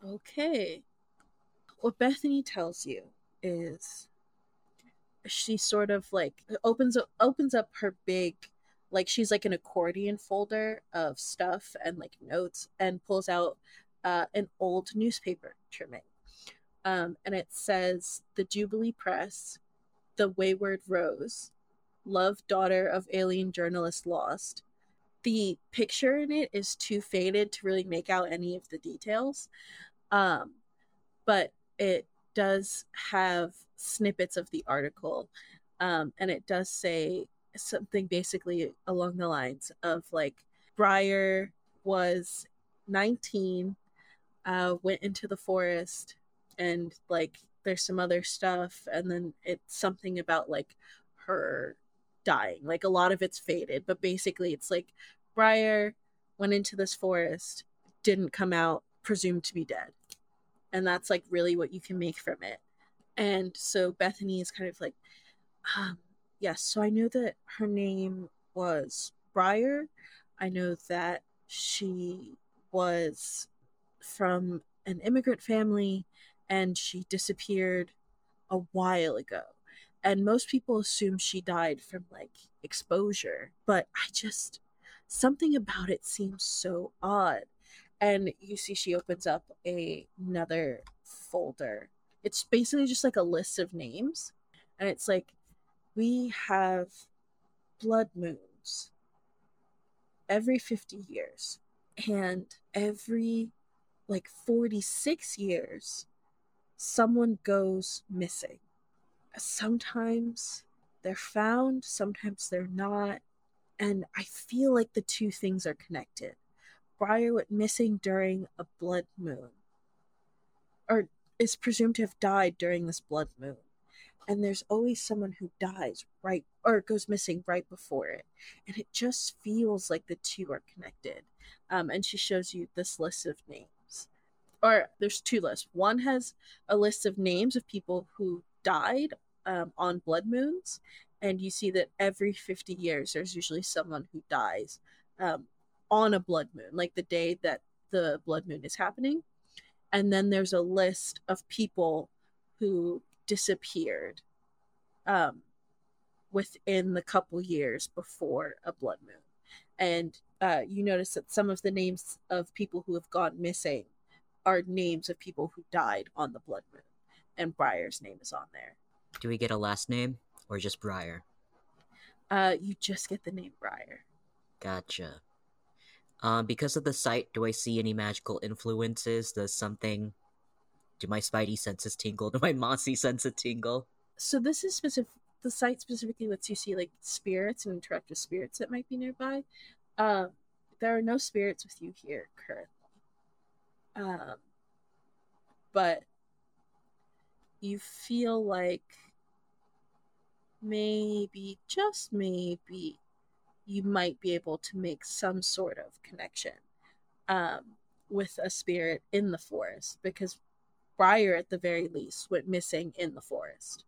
[SPEAKER 1] Okay. What Bethany tells you is she sort of like opens up opens up her big like she's like an accordion folder of stuff and like notes and pulls out uh, an old newspaper trimming. Um, and it says the Jubilee Press, the Wayward Rose, love daughter of alien journalist lost. The picture in it is too faded to really make out any of the details um, but it does have snippets of the article um, and it does say something basically along the lines of like Briar was 19 uh, went into the forest and like there's some other stuff and then it's something about like her dying. Like a lot of it's faded, but basically it's like Briar went into this forest, didn't come out, presumed to be dead. And that's like really what you can make from it. And so Bethany is kind of like, um, yes, so I know that her name was Briar. I know that she was from an immigrant family and she disappeared a while ago. And most people assume she died from like exposure, but I just something about it seems so odd. And you see she opens up a, another folder. It's basically just like a list of names and it's like we have blood moons every 50 years and every like 46 years someone goes missing sometimes they're found sometimes they're not and i feel like the two things are connected briar went missing during a blood moon? Or is presumed to have died during this blood moon. And there's always someone who dies right or goes missing right before it. And it just feels like the two are connected. Um, and she shows you this list of names. Or there's two lists. One has a list of names of people who died um, on blood moons. And you see that every 50 years there's usually someone who dies um, on a blood moon like the day that the blood moon is happening and then there's a list of people who disappeared um, within the couple years before a blood moon. And uh, you notice that some of the names of people who have gone missing are names of people who died on the blood moon. And Briar's name is on there.
[SPEAKER 2] Do we get a last name or just Briar?
[SPEAKER 1] Uh, you just get the name Briar.
[SPEAKER 2] Gotcha. Um, because of the site, do I see any magical influences? Does something do my spidey senses tingle? Do my mossy senses tingle?
[SPEAKER 1] So this is specific. The site specifically lets you see like spirits and interact with spirits that might be nearby. Um, there are no spirits with you here currently. Um, but you feel like maybe, just maybe, you might be able to make some sort of connection um, with a spirit in the forest because Briar, at the very least, went missing in the forest.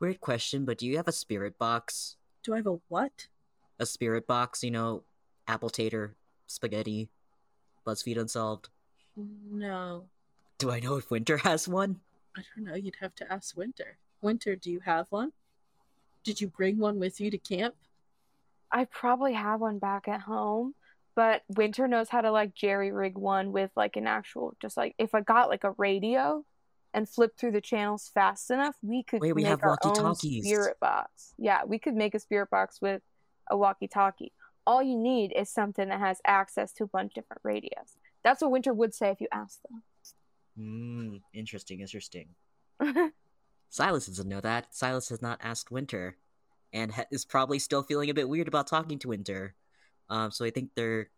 [SPEAKER 2] Weird question, but do you have a spirit box?
[SPEAKER 1] Do I have a what?
[SPEAKER 2] A spirit box, you know, apple tater, spaghetti, BuzzFeed Unsolved.
[SPEAKER 1] No.
[SPEAKER 2] Do I know if Winter has one?
[SPEAKER 1] I don't know. You'd have to ask Winter. Winter, do you have one? Did you bring one with you to camp?
[SPEAKER 3] I probably have one back at home, but Winter knows how to like jerry rig one with like an actual just like if I got like a radio and flip through the channels fast enough, we could
[SPEAKER 2] Wait, we
[SPEAKER 3] make
[SPEAKER 2] have
[SPEAKER 3] our own spirit box. Yeah, we could make a spirit box with a walkie-talkie. All you need is something that has access to a bunch of different radios. That's what Winter would say if you asked them.
[SPEAKER 2] Hmm, interesting, interesting. Silas doesn't know that. Silas has not asked Winter, and ha- is probably still feeling a bit weird about talking to Winter. Um, so I think they're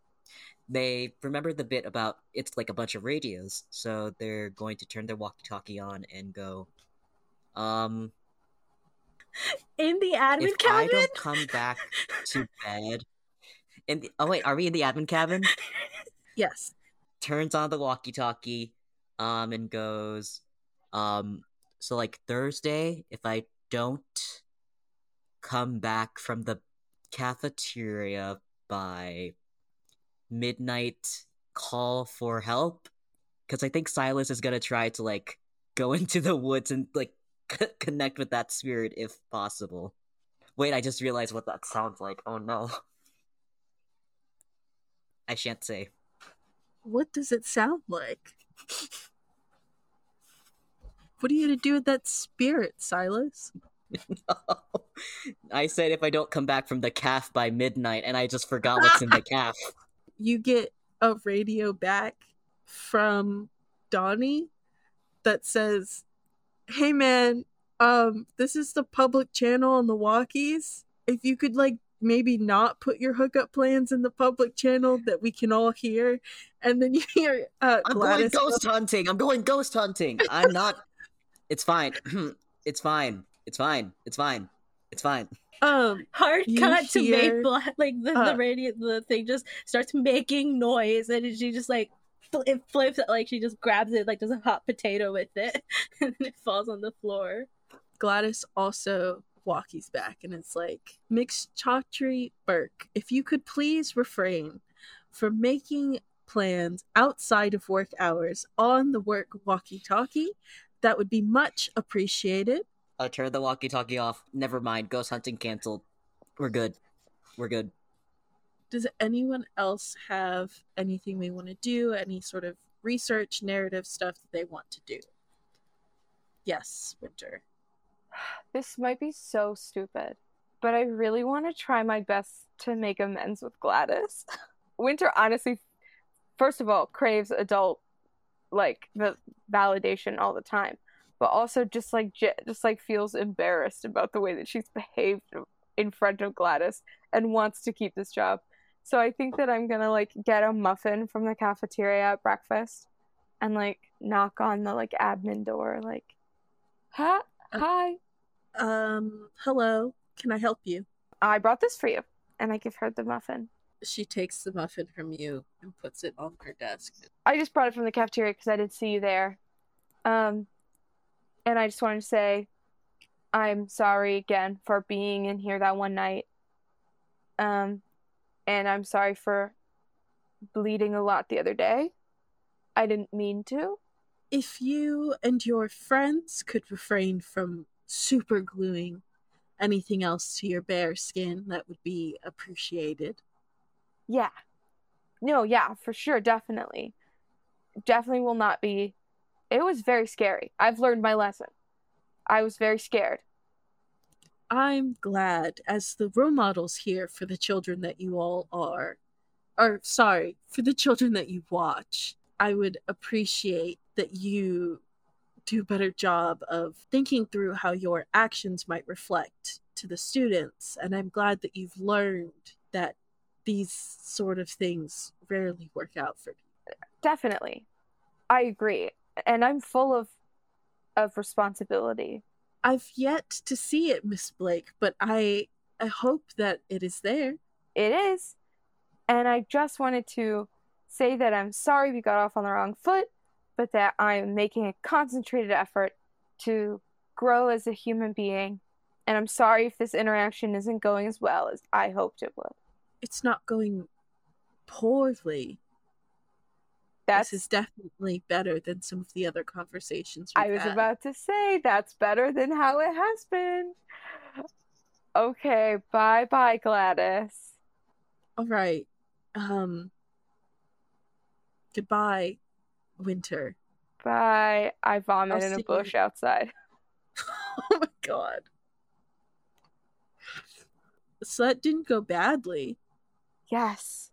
[SPEAKER 2] they remember the bit about it's like a bunch of radios, so they're going to turn their walkie-talkie on and go, um,
[SPEAKER 5] In the admin
[SPEAKER 2] if I
[SPEAKER 5] cabin?
[SPEAKER 2] don't come back to bed, in the, oh wait, are we in the admin cabin?
[SPEAKER 1] Yes.
[SPEAKER 2] turns on the walkie-talkie um and goes um so like thursday if i don't come back from the cafeteria by midnight call for help? Because i think silas is gonna try to like go into the woods and like c- connect with that spirit if possible. Wait i just realized what that sounds like. Oh no. I shan't say.
[SPEAKER 1] What does it sound like? What are you gonna do with that spirit, Silas?
[SPEAKER 2] I said if I don't come back from the calf by midnight, and I just forgot what's in the calf.
[SPEAKER 1] You get a radio back from Donnie that says, Hey man, um, this is the public channel on the walkies. If you could like maybe not put your hookup plans in the public channel that we can all hear, and then you hear uh
[SPEAKER 2] I'm
[SPEAKER 1] Gladys
[SPEAKER 2] going ghost hunting. I'm going ghost hunting. I'm not. It's fine. it's fine. It's fine. It's fine. It's fine.
[SPEAKER 1] Um,
[SPEAKER 5] Hard cut to
[SPEAKER 1] hear,
[SPEAKER 5] make black, like the,
[SPEAKER 1] uh,
[SPEAKER 5] the radio, the thing just starts making noise, and she just like fl- it flips it, like she just grabs it, like does a hot potato with it, and it falls on the floor.
[SPEAKER 1] Gladys also walkies back and it's like, Mix Chaudhry Burke, if you could please refrain from making plans outside of work hours on the work walkie talkie, that would be much appreciated.
[SPEAKER 2] Uh, turn the walkie-talkie off. Never mind. Ghost hunting canceled. We're good. We're good.
[SPEAKER 1] Does anyone else have anything they want to do? Any sort of research, narrative stuff that they want to do? Yes, Winter.
[SPEAKER 3] This might be so stupid, but I really want to try my best to make amends with Gladys. Winter honestly, first of all, craves adult like the validation all the time, but also just like just like feels embarrassed about the way that she's behaved in front of Gladys and wants to keep this job. So I think that I'm gonna like get a muffin from the cafeteria at breakfast and like knock on the like admin door, like, hi, hi,
[SPEAKER 1] Um, hello, can I help you?
[SPEAKER 3] I brought this for you. And I give her the muffin.
[SPEAKER 1] She takes the muffin from you and puts it on her desk.
[SPEAKER 3] I just brought it from the cafeteria because I didn't see you there. Um, and I just wanted to say I'm sorry again for being in here that one night. Um, and I'm sorry for bleeding a lot the other day. I didn't mean to.
[SPEAKER 1] If you and your friends could refrain from super gluing anything else to your bare skin, that would be appreciated.
[SPEAKER 3] Yeah. No, yeah, for sure, definitely. Definitely will not be. It was very scary. I've learned my lesson. I was very scared.
[SPEAKER 1] I'm glad, as the role models here for the children that you all are, or sorry, for the children that you watch, I would appreciate that you do a better job of thinking through how your actions might reflect to the students. And I'm glad that you've learned that these sort of things rarely work out for people.
[SPEAKER 3] Definitely. I agree. And I'm full of of responsibility.
[SPEAKER 1] I've yet to see it, Miss Blake, but I I hope that it is there.
[SPEAKER 3] It is. And I just wanted to say that I'm sorry we got off on the wrong foot, but that I'm making a concentrated effort to grow as a human being. And I'm sorry if this interaction isn't going as well as I hoped it would.
[SPEAKER 1] It's not going poorly.
[SPEAKER 3] That's
[SPEAKER 1] this is definitely better than some of the other conversations
[SPEAKER 3] I was
[SPEAKER 1] had.
[SPEAKER 3] about to say that's better than how it has been. Okay, bye bye, Gladys.
[SPEAKER 1] All right. Um. Goodbye, Winter.
[SPEAKER 3] Bye. I vomit
[SPEAKER 1] I'll
[SPEAKER 3] in a bush
[SPEAKER 1] you.
[SPEAKER 3] outside.
[SPEAKER 1] oh my god. So that didn't go badly.
[SPEAKER 3] Yes.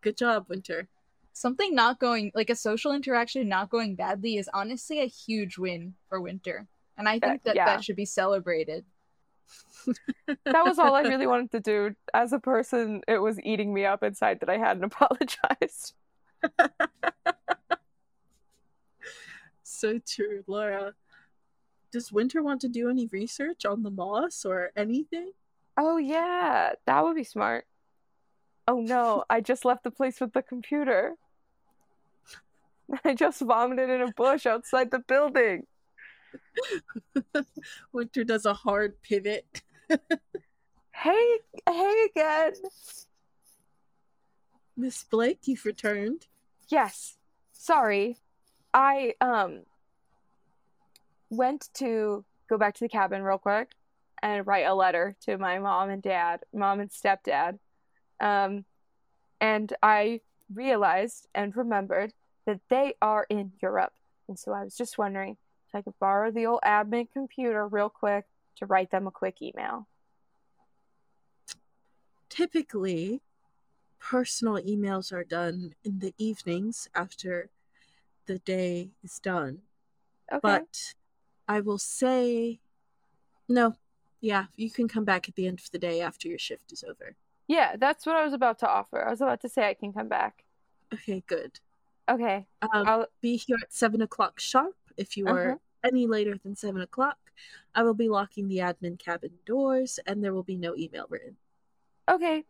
[SPEAKER 1] Good job, Winter.
[SPEAKER 4] Something not going like a social interaction not going badly is honestly a huge win for Winter, and I think that
[SPEAKER 3] yeah.
[SPEAKER 4] that should be celebrated.
[SPEAKER 3] That was all I really wanted to do. As a person, it was eating me up inside that I hadn't apologized.
[SPEAKER 1] So true, Laura. Does Winter want to do any research on the moss or anything?
[SPEAKER 3] Oh, yeah, that would be smart. Oh no, I just left the place with the computer. I just vomited in a bush outside the building.
[SPEAKER 1] Winter does a hard pivot.
[SPEAKER 3] Hey, hey again.
[SPEAKER 1] Miss Blake, you've returned.
[SPEAKER 3] Yes. Sorry. I um went to go back to the cabin real quick and write a letter to my mom and dad, mom and stepdad. Um and I realized and remembered that they are in Europe. And so I was just wondering if I could borrow the old admin computer real quick to write them a quick email.
[SPEAKER 1] Typically, personal emails are done in the evenings after the day is done.
[SPEAKER 3] Okay.
[SPEAKER 1] But I will say, no, yeah, you can come back at the end of the day after your shift is over.
[SPEAKER 3] yeah, that's what I was about to offer. I was about to say I can come back.
[SPEAKER 1] Okay, good.
[SPEAKER 3] Okay.
[SPEAKER 1] Um,
[SPEAKER 3] I'll
[SPEAKER 1] be here at seven o'clock sharp if you are
[SPEAKER 3] Uh-huh.
[SPEAKER 1] any later than 7 o'clock, I will be locking the admin cabin doors and there will be no email written.
[SPEAKER 3] Okay.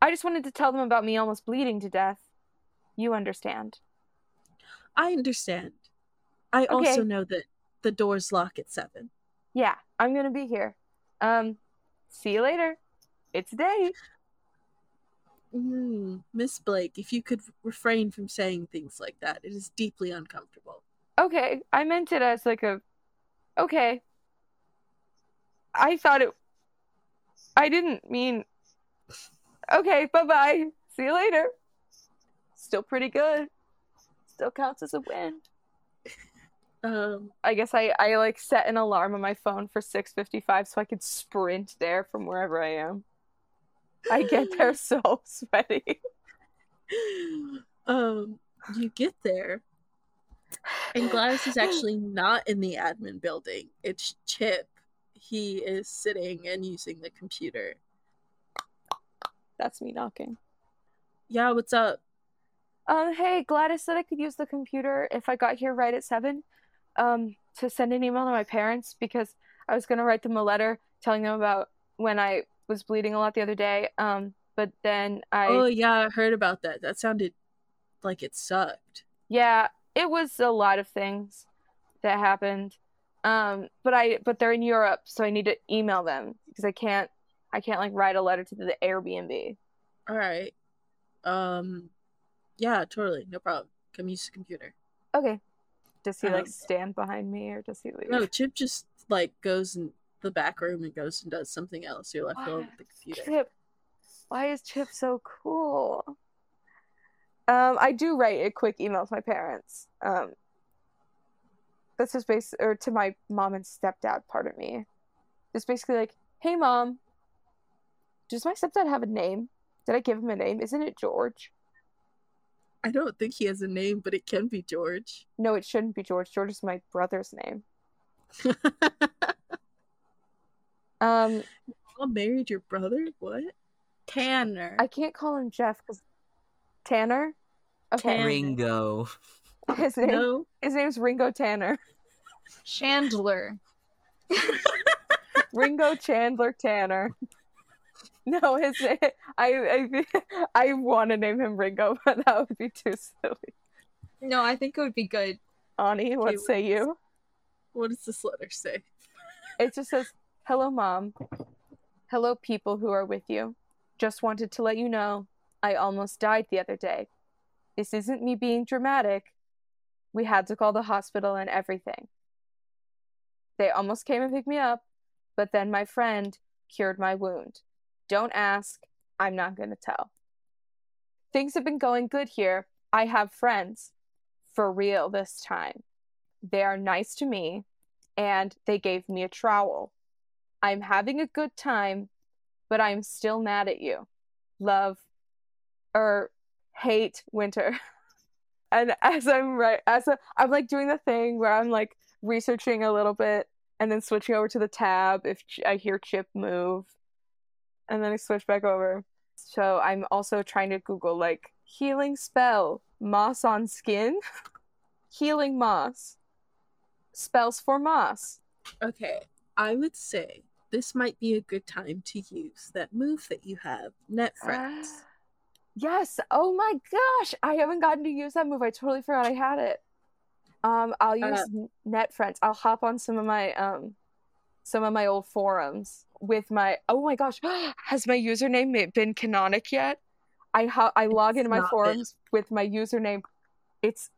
[SPEAKER 3] I just wanted to tell them about me almost bleeding to death. You understand.
[SPEAKER 1] I understand. I
[SPEAKER 3] Okay.
[SPEAKER 1] also know that the doors lock at 7.
[SPEAKER 3] Yeah, I'm gonna be here. Um, see you later. It's a date.
[SPEAKER 1] Mm, Miss Blake, if you could refrain from saying things like that, it is deeply uncomfortable.
[SPEAKER 3] Okay, I meant it as like a. Okay. I thought it. I didn't mean. Okay, bye bye. See you later. Still pretty good. Still counts as a win.
[SPEAKER 1] Um,
[SPEAKER 3] I guess I, I like set an alarm on my phone for 6:55 so I could sprint there from wherever I am. I get there so sweaty.
[SPEAKER 1] um, you get there, and Gladys is actually not in the admin building. It's Chip. He is sitting and using the computer.
[SPEAKER 3] That's me knocking.
[SPEAKER 1] Yeah, what's up?
[SPEAKER 3] Um, hey, Gladys said I could use the computer if I got here right at seven, um, to send an email to my parents because I was gonna write them a letter telling them about when I was bleeding a lot the other day. Um, but then I,
[SPEAKER 1] Oh yeah, I heard about that. That sounded like it sucked.
[SPEAKER 3] yeah, it was a lot of things that happened. Um, but I, but they're in Europe, so I need to email them because I can't, I can't like write a letter to the Airbnb.
[SPEAKER 1] All right. Um, yeah, totally, no problem. Come use the computer.
[SPEAKER 3] Okay. Does he like
[SPEAKER 1] Um,
[SPEAKER 3] stand behind me or does he leave?
[SPEAKER 1] No, Chip just like goes in the back room and goes and does something else. You're left alone with the computer.
[SPEAKER 3] Chip. Why is Chip so cool? Um, I do write a quick email to my parents. Um, that's just base or to my mom and stepdad part of me. It's basically like, hey mom, does my stepdad have a name? Did I give him a name? Isn't it George?
[SPEAKER 1] I don't think he has a name, but it can be George.
[SPEAKER 3] No, it shouldn't be George. George is my brother's name. Um,
[SPEAKER 1] Mom married your brother? What?
[SPEAKER 5] Tanner.
[SPEAKER 3] I can't call him Jeff because Tanner. Okay,
[SPEAKER 5] Tanner.
[SPEAKER 2] Ringo.
[SPEAKER 3] his name
[SPEAKER 1] No.
[SPEAKER 3] his name's Ringo Tanner.
[SPEAKER 4] Chandler.
[SPEAKER 3] Ringo Chandler Tanner. No, his name. I I I want to name him Ringo, but that would be too silly.
[SPEAKER 4] No, I think it would be good.
[SPEAKER 3] Ani, what
[SPEAKER 1] Okay,
[SPEAKER 3] say you?
[SPEAKER 1] What does this letter say?
[SPEAKER 3] It just says, "Hello, mom. Hello, people who are with you. Just wanted to let you know I almost died the other day. This isn't me being dramatic. We had to call the hospital and everything. They almost came and picked me up, but then my friend cured my wound. Don't ask. I'm not going to tell. Things have been going good here. I have friends. For real this time. They are nice to me, and they gave me a trowel. I'm having a good time, but I'm still mad at you. Love or hate winter. and as I'm right, as a, I'm like doing the thing where I'm like researching a little bit and then switching over to the tab if I hear Chip move, and then I switch back over. So I'm also trying to Google like healing spell, moss on skin, healing moss, spells for moss.
[SPEAKER 1] Okay, I would say this might be a good time to use that move that you have, Net Friends.
[SPEAKER 3] Ah, yes. Oh my gosh. I haven't gotten to use that move. I totally forgot I had it. Um, I'll use
[SPEAKER 1] Uh,
[SPEAKER 3] net friends. I'll hop on some of my um some of my old forums with my oh my gosh. Has my username been canonic yet? I ho- I log into my forums with my username. It's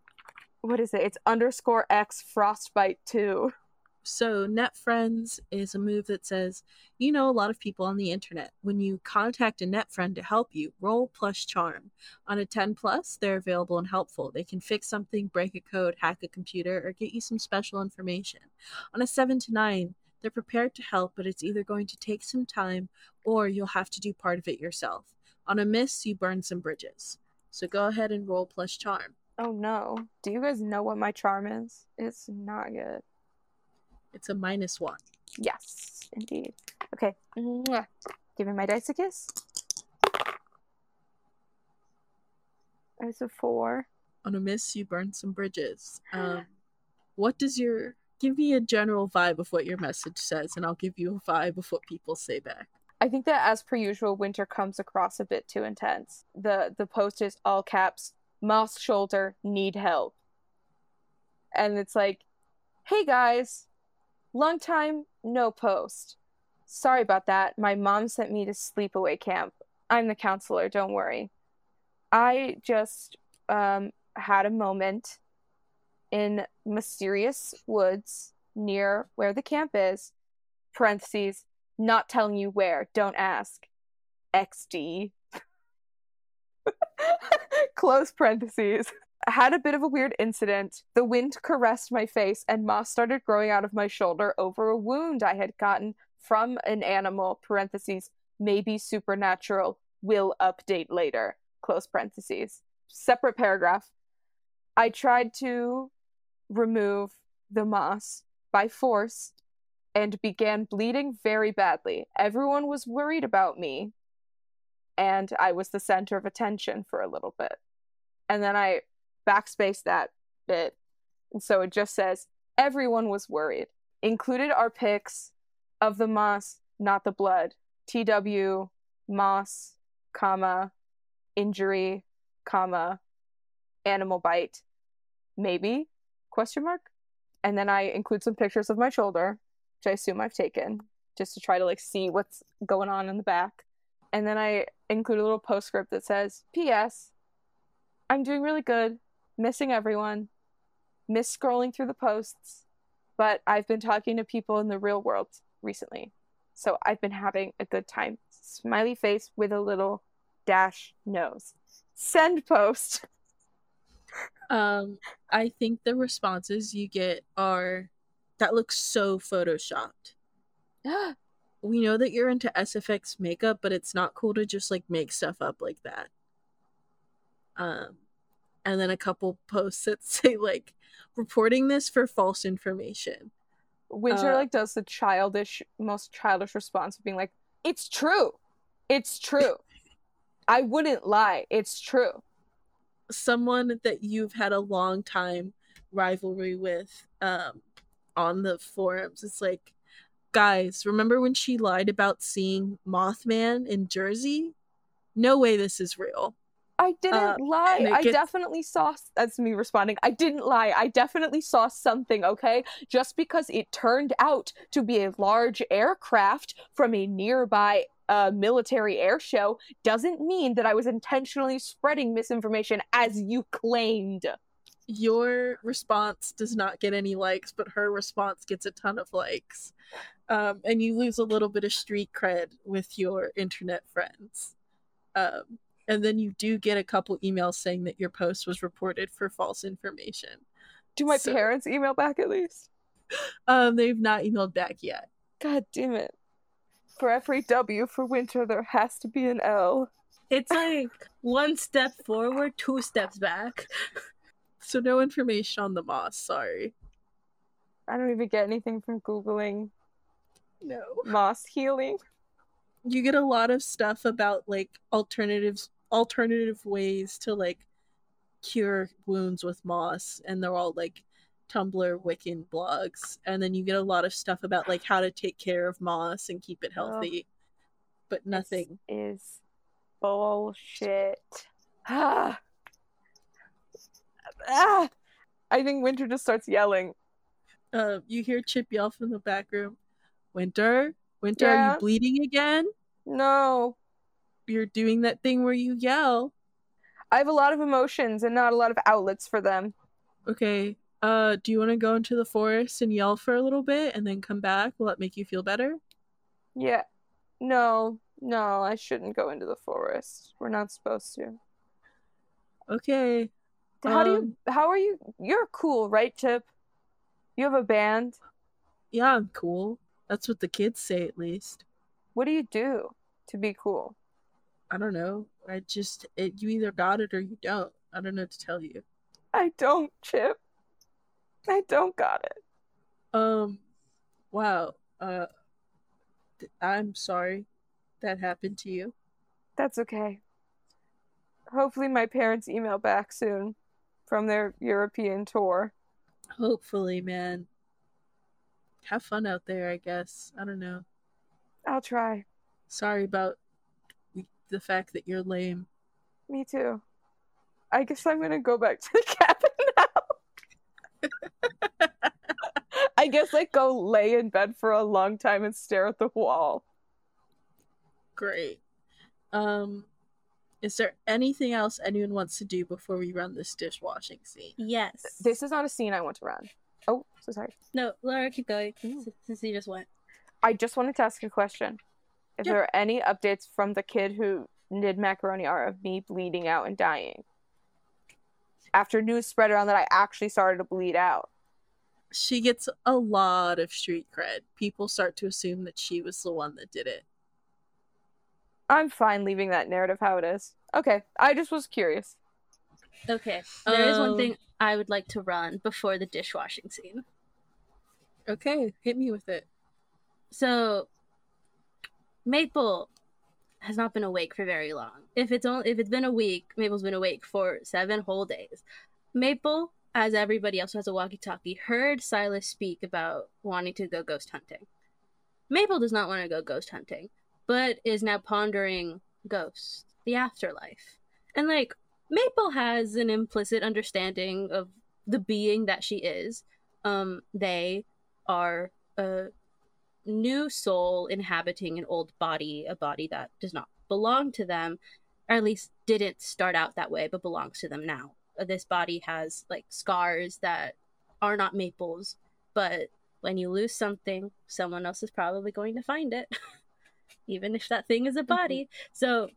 [SPEAKER 3] what is it? It's underscore X frostbite two.
[SPEAKER 1] So, Net Friends is a move that says, you know, a lot of people on the internet. When you contact a net friend to help you, roll plus charm. On a 10 plus, they're available and helpful. They can fix something, break a code, hack a computer, or get you some special information. On a 7 to 9, they're prepared to help, but it's either going to take some time or you'll have to do part of it yourself. On a miss, you burn some bridges. So go ahead and roll plus charm.
[SPEAKER 3] Oh no. Do you guys know what my charm is? It's not good.
[SPEAKER 1] It's a minus one.
[SPEAKER 3] Yes, indeed. Okay. Mwah. Give me my dice a kiss. That's a four.
[SPEAKER 1] On a miss, you burn some bridges. Um, what does your give me a general vibe of what your message says, and I'll give you a vibe of what people say back.
[SPEAKER 3] I think that as per usual, Winter comes across a bit too intense. The the post is all caps, Moss shoulder, need help. And it's like, hey guys, long time, no post. Sorry about that. My mom sent me to sleepaway camp. I'm the counselor, don't worry. I just um, had a moment in mysterious woods near where the camp is. Parentheses, not telling you where, don't ask. XD. Close parentheses. Had a bit of a weird incident. The wind caressed my face, and moss started growing out of my shoulder over a wound I had gotten from an animal. Parentheses, maybe supernatural. Will update later. Close parentheses. Separate paragraph. I tried to remove the moss by force and began bleeding very badly. Everyone was worried about me, and I was the center of attention for a little bit. And then I backspace that bit. And so it just says, everyone was worried. Included are pics of the moss, not the blood. TW, moss, comma, injury, comma, animal bite, maybe, question mark. And then I include some pictures of my shoulder, which I assume I've taken, just to try to like see what's going on in the back. And then I include a little postscript that says, P.S. I'm doing really good, missing everyone, miss scrolling through the posts, but I've been talking to people in the real world recently. So I've been having a good time. Smiley face with a little dash nose. Send post.
[SPEAKER 1] Um, I think the responses you get are that looks so photoshopped. we know that you're into SFX makeup, but it's not cool to just like make stuff up like that. Um, and then a couple posts that say like reporting this for false information.
[SPEAKER 3] Winter
[SPEAKER 1] Uh,
[SPEAKER 3] like does the childish, most childish response of being like, "It's true, it's true. I wouldn't lie. It's true."
[SPEAKER 1] Someone that you've had a long time rivalry with um, on the forums. It's like, guys, remember when she lied about seeing Mothman in Jersey? No way this is real.
[SPEAKER 3] I didn't
[SPEAKER 1] Uh,
[SPEAKER 3] lie.
[SPEAKER 1] it
[SPEAKER 3] I definitely saw. That's me responding. I didn't lie. I definitely saw something. Okay, just because it turned out to be a large aircraft from a nearby uh, military air show doesn't mean that I was intentionally spreading misinformation as you claimed.
[SPEAKER 1] your response does not get any likes, but her response gets a ton of likes. Um, and you lose a little bit of street cred with your internet friends. Um, and then you do get a couple emails saying that your post was reported for false information.
[SPEAKER 3] Do my
[SPEAKER 1] So-
[SPEAKER 3] parents email back at least?
[SPEAKER 1] Um, they've not emailed back yet.
[SPEAKER 3] God damn it! For every W for winter, there has to be an L.
[SPEAKER 5] It's like one step forward, two steps back.
[SPEAKER 1] So no information on the moss, sorry.
[SPEAKER 3] I don't even get anything from googling
[SPEAKER 1] No.
[SPEAKER 3] moss healing.
[SPEAKER 1] you get a lot of stuff about like alternatives alternative ways to like cure wounds with moss and they're all like tumblr wiccan blogs and then you get a lot of stuff about like how to take care of moss and keep it healthy but nothing
[SPEAKER 3] is bullshit. Ah. ah. I think Winter just starts yelling.
[SPEAKER 1] uh, you hear chip yell from the back room winter winter are you bleeding again
[SPEAKER 3] No.
[SPEAKER 1] You're doing that thing where you yell
[SPEAKER 3] I have a lot of emotions and not a lot of outlets for them.
[SPEAKER 1] okay uh do you want to go into the forest and yell for a little bit and then come back will that make you feel better
[SPEAKER 3] Yeah. No. No, I shouldn't go into the forest. We're not supposed to.
[SPEAKER 1] okay
[SPEAKER 3] How do you
[SPEAKER 1] Um,
[SPEAKER 3] how are you you're cool, right, Chip? You have a band.
[SPEAKER 1] Yeah, I'm cool. That's what the kids say, at least.
[SPEAKER 3] What do you do to be cool?
[SPEAKER 1] I don't know. I just, it, you either got it or you don't. I don't know what to tell you.
[SPEAKER 3] I don't, Chip. I don't got it.
[SPEAKER 1] Um, wow. Uh, th- I'm sorry that happened to you.
[SPEAKER 3] That's okay. Hopefully my parents email back soon from their European tour.
[SPEAKER 1] Hopefully, man. have fun out there, I guess. I don't know.
[SPEAKER 3] I'll try.
[SPEAKER 1] Sorry about the fact that you're lame.
[SPEAKER 3] Me too. I guess I'm gonna go back to the cabin now. I guess like go lay in bed for a long time and stare at the wall.
[SPEAKER 1] Great. Um is there anything else anyone wants to do before we run this dishwashing scene?
[SPEAKER 5] Yes.
[SPEAKER 3] This is not a scene I want to run. Oh, so sorry.
[SPEAKER 5] No, Laura, keep going. Since you just went.
[SPEAKER 3] I just wanted to ask a question. Is
[SPEAKER 1] Yeah.
[SPEAKER 3] there any updates from the kid who did macaroni art of me bleeding out and dying? After news spread around that I actually started to bleed out.
[SPEAKER 1] She gets a lot of street cred. People start to assume that she was the one that did it.
[SPEAKER 3] I'm fine leaving that narrative how it is. Okay, I just was curious.
[SPEAKER 5] Okay. There is one
[SPEAKER 1] Um,
[SPEAKER 5] thing I would like to run before the dishwashing scene.
[SPEAKER 1] Okay, hit me with it.
[SPEAKER 5] So Maple has not been awake for very long. If it's only if it's been a week, Maple's been awake for seven whole days. Maple, as everybody else who has a walkie-talkie, heard Silas speak about wanting to go ghost hunting. Maple does not want to go ghost hunting, but is now pondering ghosts, the afterlife. And like Maple has an implicit understanding of the being that she is. Um, they are a new soul inhabiting an old body, a body that does not belong to them, or at least didn't start out that way, but belongs to them now. Uh, This body has like scars that are not Maple's, but when you lose something, someone else is probably going to find it, even if that thing is a body. So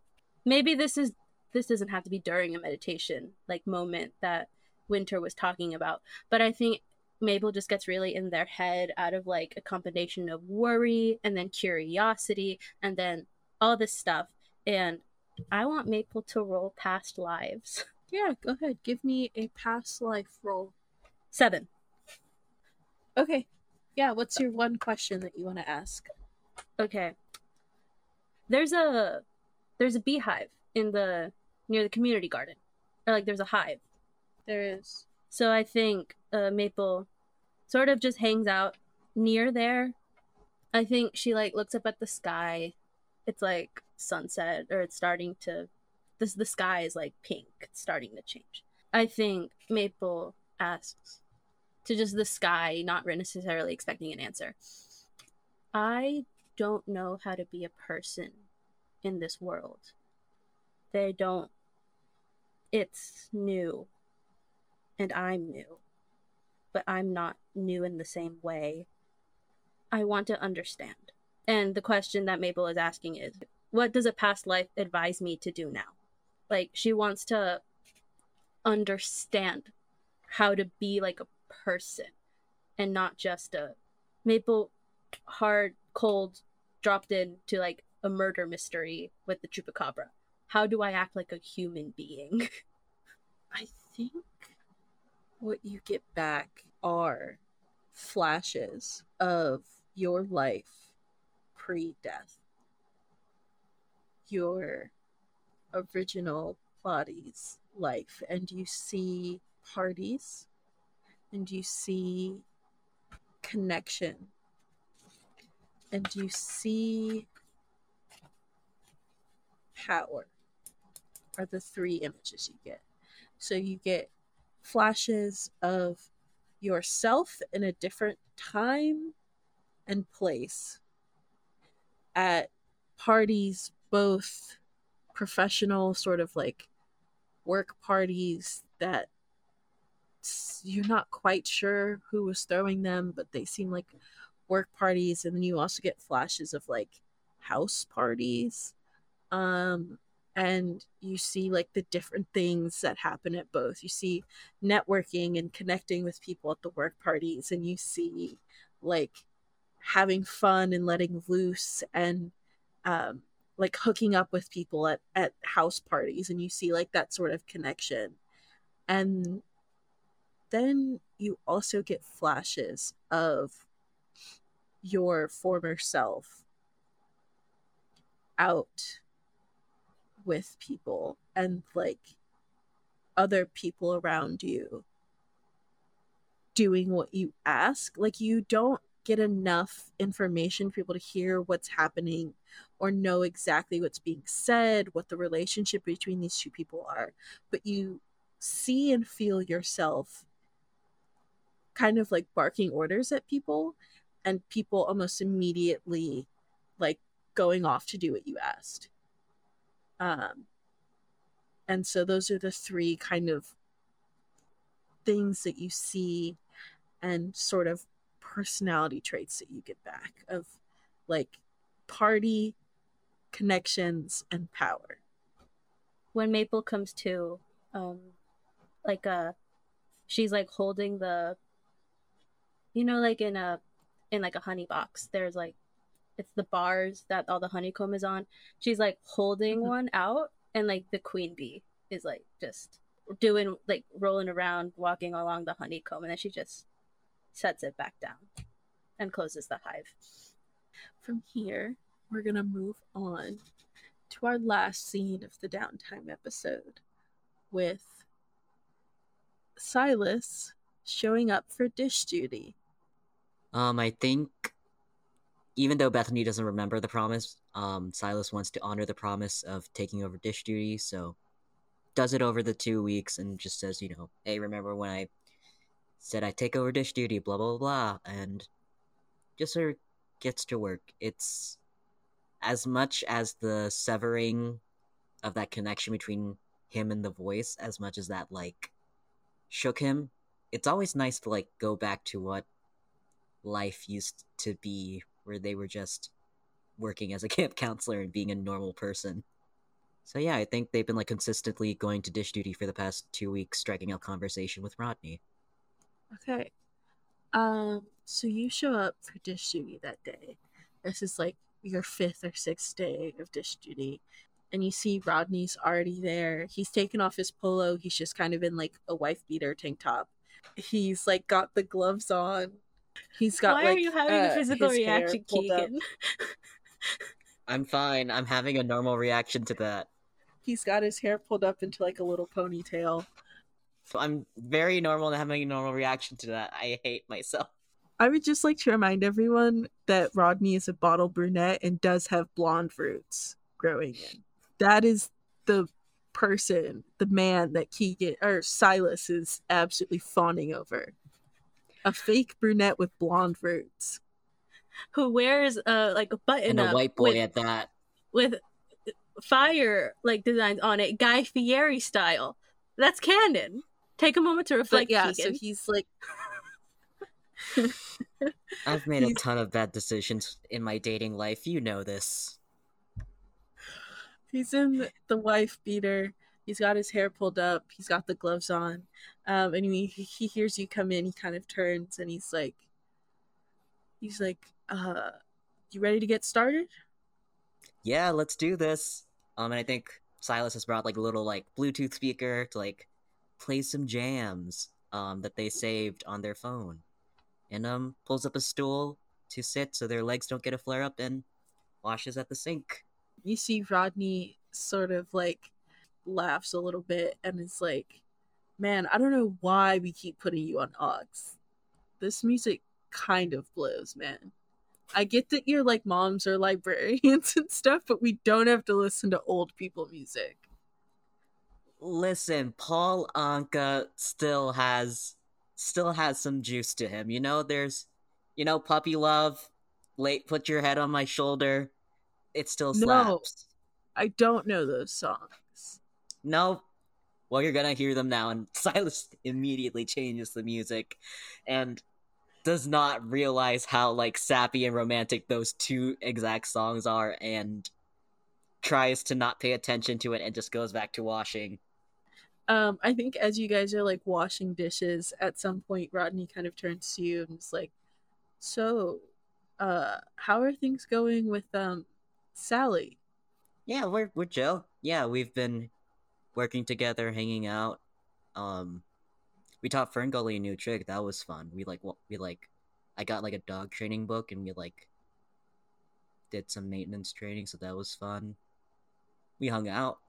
[SPEAKER 5] maybe this is this doesn't have to be during a meditation like moment that Winter was talking about, but I think Maple just gets really in their head out of like a combination of worry and then curiosity and then all this stuff. And I want Maple to roll past lives.
[SPEAKER 1] Yeah, go ahead. Give me a past life roll.
[SPEAKER 5] Seven.
[SPEAKER 1] Okay. Yeah, what's your one question that you want to ask?
[SPEAKER 5] Okay. There's a there's a beehive in the near the community garden. Or like there's a hive.
[SPEAKER 1] There is.
[SPEAKER 5] So I think uh, Maple sort of just hangs out near there. I think she like looks up at the sky. It's like sunset or it's starting to this the sky is like pink, it's starting to change. I think Maple asks to just the sky, not necessarily expecting an answer. I don't know how to be a person in this world. They don't it's new and I'm new, but I'm not new in the same way. I want to understand. And the question that Maple is asking is what does a past life advise me to do now? Like, she wants to understand how to be like a person and not just a Maple hard, cold, dropped into like a murder mystery with the chupacabra. How do I act like a human being?
[SPEAKER 1] I think what you get back are flashes of your life pre death. Your original body's life. And you see parties and you see connection and you see power are the three images you get. So you get flashes of yourself in a different time and place at parties, both professional, sort of like work parties that you're not quite sure who was throwing them, but they seem like work parties. And then you also get flashes of like house parties. Um, and you see like the different things that happen at both. You see networking and connecting with people at the work parties, and you see like having fun and letting loose and um, like hooking up with people at, at house parties, and you see like that sort of connection. And then you also get flashes of your former self out with people and like other people around you doing what you ask like you don't get enough information for people to hear what's happening or know exactly what's being said, what the relationship between these two people are. But you see and feel yourself kind of like barking orders at people and people almost immediately like going off to do what you asked. Um and so those are the three kind of things that you see and sort of personality traits that you get back of like party connections and power.
[SPEAKER 5] When maple comes to um like uh she's like holding the you know like in a in like a honey box there's like it's the bars that all the honeycomb is on. She's like holding
[SPEAKER 1] Mhm.
[SPEAKER 5] one out and like the queen bee is like just doing like rolling around walking along the honeycomb and then she just sets it back down and closes the hive.
[SPEAKER 1] From here we're to move on to our last scene of the downtime episode with silas showing up for dish duty.
[SPEAKER 2] Um, I think even though Bethany doesn't remember the promise, um, Silas wants to honor the promise of taking over dish duty, so does it over the two weeks and just says, you know, hey, remember when I said I take over dish duty, blah blah blah, and just sort of gets to work. It's as much as the severing of that connection between him and the voice, as much as that like shook him. It's always nice to like go back to what life used to be where they were just working as a camp counselor and being a normal person. So yeah, I think they've been like consistently going to dish duty for the past two weeks, striking out conversation with Rodney.
[SPEAKER 1] Okay. Um, so you show up for dish duty that day. This is like your fifth or sixth day of dish duty. And you see Rodney's already there. He's taken off his polo. He's just kind of in like a wife beater tank top. He's like got the gloves on. He's got
[SPEAKER 5] why
[SPEAKER 1] like
[SPEAKER 5] are you having
[SPEAKER 1] uh,
[SPEAKER 5] a physical reaction keegan
[SPEAKER 2] I'm fine. I'm having a normal reaction to that.
[SPEAKER 1] He's got his hair pulled up into like a little ponytail.
[SPEAKER 2] So I'm very normal and having a normal reaction to that. I hate myself.
[SPEAKER 1] I would just like to remind everyone that Rodney is a bottle brunette and does have blonde roots growing in. That is the person, the man that Keegan or Silas is absolutely fawning over. A fake brunette with blonde roots.
[SPEAKER 5] who wears uh like a button
[SPEAKER 2] And a
[SPEAKER 5] up
[SPEAKER 2] white boy
[SPEAKER 5] with,
[SPEAKER 2] at that.
[SPEAKER 5] with fire like designs on it, Guy Fieri style. That's canon. Take a moment to
[SPEAKER 1] But
[SPEAKER 5] reflect.
[SPEAKER 1] yeah,
[SPEAKER 5] Keegan.
[SPEAKER 1] so he's like
[SPEAKER 2] I've made a ton of bad decisions in my dating life. You know this.
[SPEAKER 1] he's in the wife beater. He's got his hair pulled up. He's got the gloves on. Um, and he, he hears you come in. He kind of turns and he's like, he's like, uh, you ready to get started?
[SPEAKER 2] Yeah, let's do this. Um, and I think Silas has brought like a little like Bluetooth speaker to like play some jams um that they saved on their phone, and um pulls up a stool to sit so their legs don't get a flare up and washes at the sink.
[SPEAKER 1] You see Rodney sort of like laughs a little bit and is like, man, I don't know why we keep putting you on aux. This music kind of blows, man. I get that your like moms are librarians and stuff, but we don't have to listen to old people music.
[SPEAKER 2] Listen, Paul Anka still has still has some juice to him. You know, there's you know, puppy love, late put your head on my shoulder. It still
[SPEAKER 1] No.
[SPEAKER 2] slaps.
[SPEAKER 1] I don't know those songs.
[SPEAKER 2] No. Well, you're gonna hear them now, and Silas immediately changes the music, and does not realize how like sappy and romantic those two exact songs are, and tries to not pay attention to it, and just goes back to washing.
[SPEAKER 1] Um, I think as you guys are like washing dishes, at some point Rodney kind of turns to you and is like, "So, uh, how are things going with um Sally?"
[SPEAKER 2] Yeah, we're we're chill. Yeah, we've been working together, hanging out. Um, we taught Ferngully a new trick. That was fun. We like we like, I got like a dog training book, and we like did some maintenance training, so that was fun. We hung out.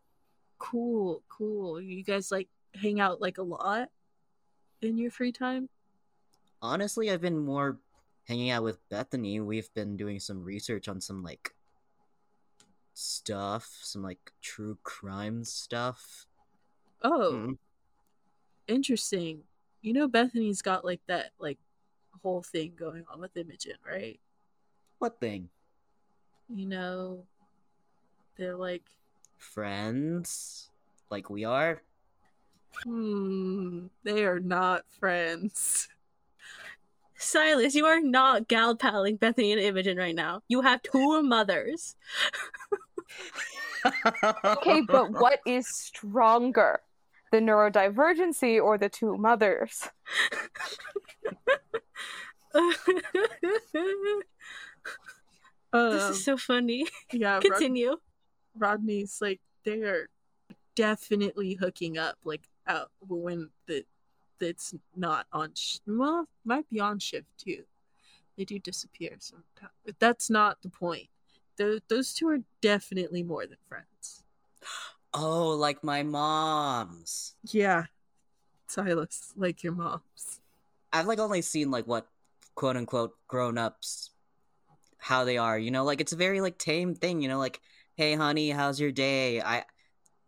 [SPEAKER 1] Cool, cool. You guys like hang out like a lot in your free time?
[SPEAKER 2] Honestly, I've been more hanging out with Bethany, we've been doing some research on some like stuff, some like true crime stuff.
[SPEAKER 1] Oh,
[SPEAKER 2] Mm.
[SPEAKER 1] interesting. You know, Bethany's got like that like whole thing going on with Imogen, right?
[SPEAKER 2] What thing?
[SPEAKER 1] You know, they're like,
[SPEAKER 2] Friends? Like we are?
[SPEAKER 1] hmm, they are not friends.
[SPEAKER 5] Silas, you are not gal palling Bethany and Imogen right now. You have two mothers.
[SPEAKER 3] Okay, but what is stronger? The neurodivergency or the two mothers?
[SPEAKER 5] this
[SPEAKER 1] Um,
[SPEAKER 5] is so funny.
[SPEAKER 1] yeah, Rod-
[SPEAKER 5] Continue.
[SPEAKER 1] Rodney's like they are definitely hooking up like out when the that's not on sh- well might be on shift too they do disappear sometimes but that's not the point Tho- those two are definitely more than friends
[SPEAKER 2] oh, like my mom's.
[SPEAKER 1] yeah silas like your mom's
[SPEAKER 2] I've like only seen like what quote unquote grown ups how they are, you know, like it's a very like tame thing, you know, like, hey honey, how's your day? I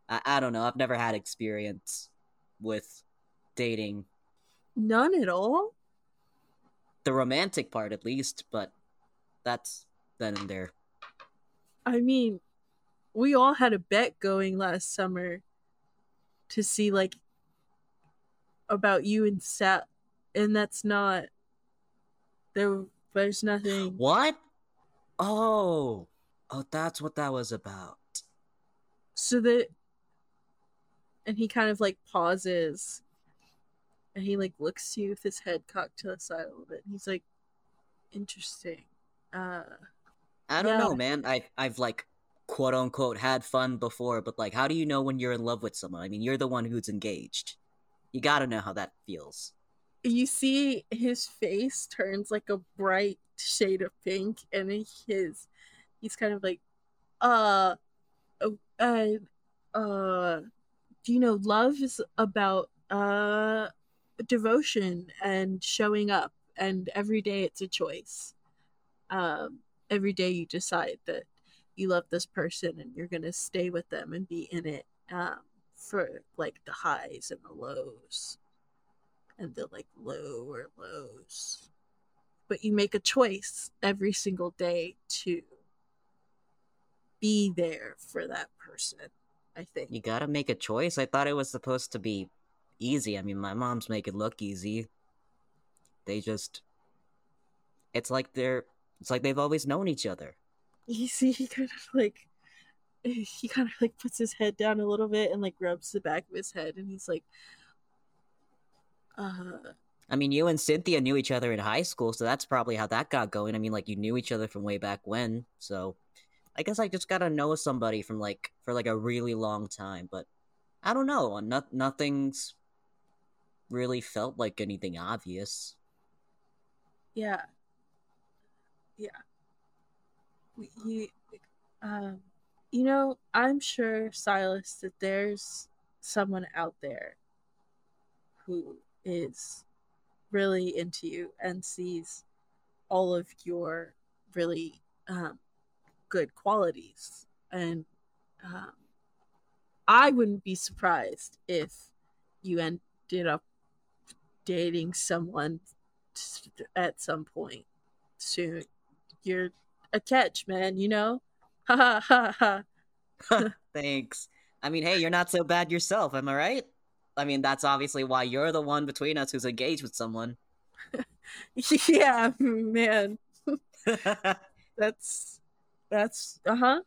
[SPEAKER 2] I, I don't know, I've never had experience with dating.
[SPEAKER 1] none at all
[SPEAKER 2] The romantic part at least, but that's then and there.
[SPEAKER 1] I mean we all had a bet going last summer to see like about you and Sat, and that's not there. There's nothing.
[SPEAKER 2] What? Oh. Oh, that's what that was about.
[SPEAKER 1] So that, and he kind of like pauses, and he like looks to you with his head cocked to the side a little bit. And he's like, "Interesting." Uh,
[SPEAKER 2] I don't
[SPEAKER 1] Yeah.
[SPEAKER 2] know, man. I I've like quote unquote had fun before, but like how do you know when you're in love with someone? I mean, you're the one who's engaged. You got to know how that feels.
[SPEAKER 1] you see his face turns like a bright shade of pink, and his he's kind of like, uh, uh, uh, do you know love is about uh devotion and showing up, and every day it's a choice. Um, every day you decide that you love this person and you're gonna stay with them and be in it um for like the highs and the lows and the like lower lows. But you make a choice every single day to be there for that person. I think.
[SPEAKER 2] You got to make a choice. I thought it was supposed to be easy. I mean, my mom's make it look easy. They just It's like they're it's like they've always known each other.
[SPEAKER 1] You see, he kind of like he kind of like puts his head down a little bit and like rubs the back of his head, and he's like, uh,
[SPEAKER 2] I mean, you and Cynthia knew each other in high school, so that's probably how that got going. I mean, like you knew each other from way back when, so I guess I just gotta know somebody from like for like a really long time. But I don't know, no- nothing's really felt like anything obvious.
[SPEAKER 1] yeah, yeah. He, um, you know, I'm sure Silas that there's someone out there who is really into you and sees all of your really um, good qualities and um, i wouldn't be surprised if you ended up dating someone at some point soon you're a catch man you know ha ha ha ha
[SPEAKER 2] Thanks. I mean, hey, you're not so bad yourself, am I right? I mean, that's obviously why you're the one between us who's engaged with someone.
[SPEAKER 1] yeah man that's that's uh-huh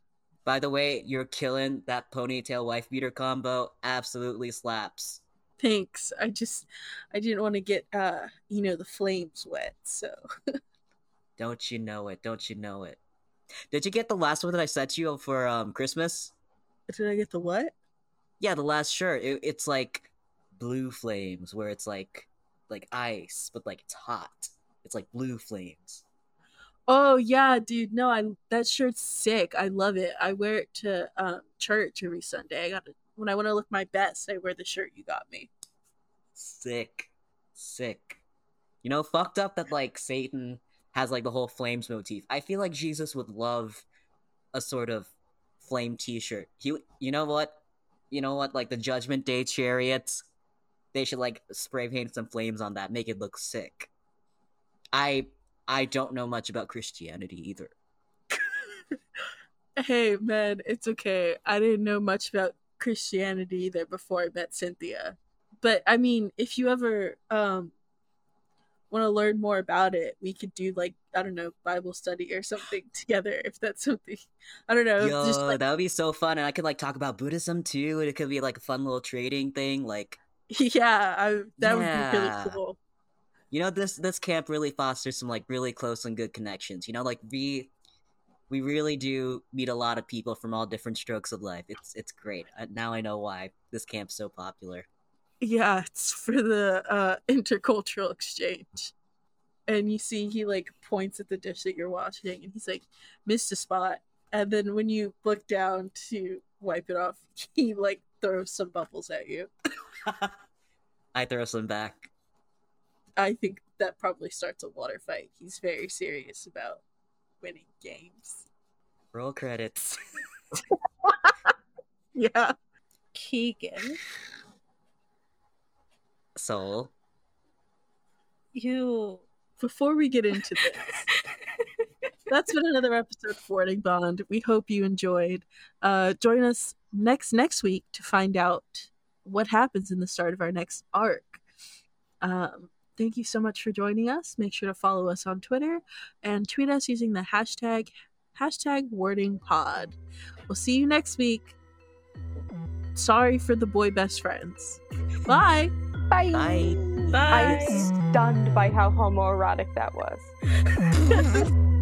[SPEAKER 2] By the way, you're killing that ponytail wife beater combo. Absolutely slaps.
[SPEAKER 1] thanks i just i didn't want to get uh you know the flames wet so
[SPEAKER 2] Don't you know it? Don't you know it? Did you get the last one that I sent you for um Christmas?
[SPEAKER 1] did i get the what
[SPEAKER 2] Yeah, the last shirt. It, it's like blue flames, where it's like like ice, but like it's hot. It's like blue flames.
[SPEAKER 1] oh yeah dude no i that shirt's sick i love it i wear it to um church every sunday i gotta when i want to look my best i wear the shirt you got me
[SPEAKER 2] Sick, sick. You know, fucked up that like Satan has like the whole flames motif. I feel like Jesus would love a sort of flame T-shirt. He, you know what, you know what, like the Judgment Day chariots, they should like spray paint some flames on that, make it look sick. I I don't know much about Christianity either.
[SPEAKER 1] hey man, it's okay. I didn't know much about Christianity either before I met Cynthia. But I mean, if you ever um want to learn more about it, we could do like I don't know Bible study or something together. If that's something, I don't know.
[SPEAKER 2] Yo,
[SPEAKER 1] just like
[SPEAKER 2] that would be so fun, and I could like talk about Buddhism too. And it could be like a fun little trading thing. Like,
[SPEAKER 1] yeah, I, that would be really cool.
[SPEAKER 2] you know, this this camp really fosters some like really close and good connections. You know, like we we really do meet a lot of people from all different strokes of life. It's it's great. Now I know why this camp's so popular.
[SPEAKER 1] Yeah, it's for the uh, intercultural exchange. And you see, he like points at the dish that you're washing, and he's like, "Missed a spot." And then when you look down to wipe it off, he like throws some bubbles at you.
[SPEAKER 2] I throw some back.
[SPEAKER 1] I think that probably starts a water fight. He's very serious about winning games.
[SPEAKER 2] Roll credits.
[SPEAKER 1] Yeah.
[SPEAKER 5] Keegan,
[SPEAKER 2] Sol.
[SPEAKER 5] you
[SPEAKER 1] Before we get into this, that's been another episode of Warding Bond. We hope you enjoyed. Uh, join us next next week to find out what happens in the start of our next arc. Um, thank you so much for joining us. Make sure to follow us on Twitter and tweet us using the hashtag hashtag Warding Pod. We'll see you next week. Sorry for the boy best friends. Bye.
[SPEAKER 3] Bye.
[SPEAKER 2] Bye.
[SPEAKER 3] I'm stunned by how homoerotic that was.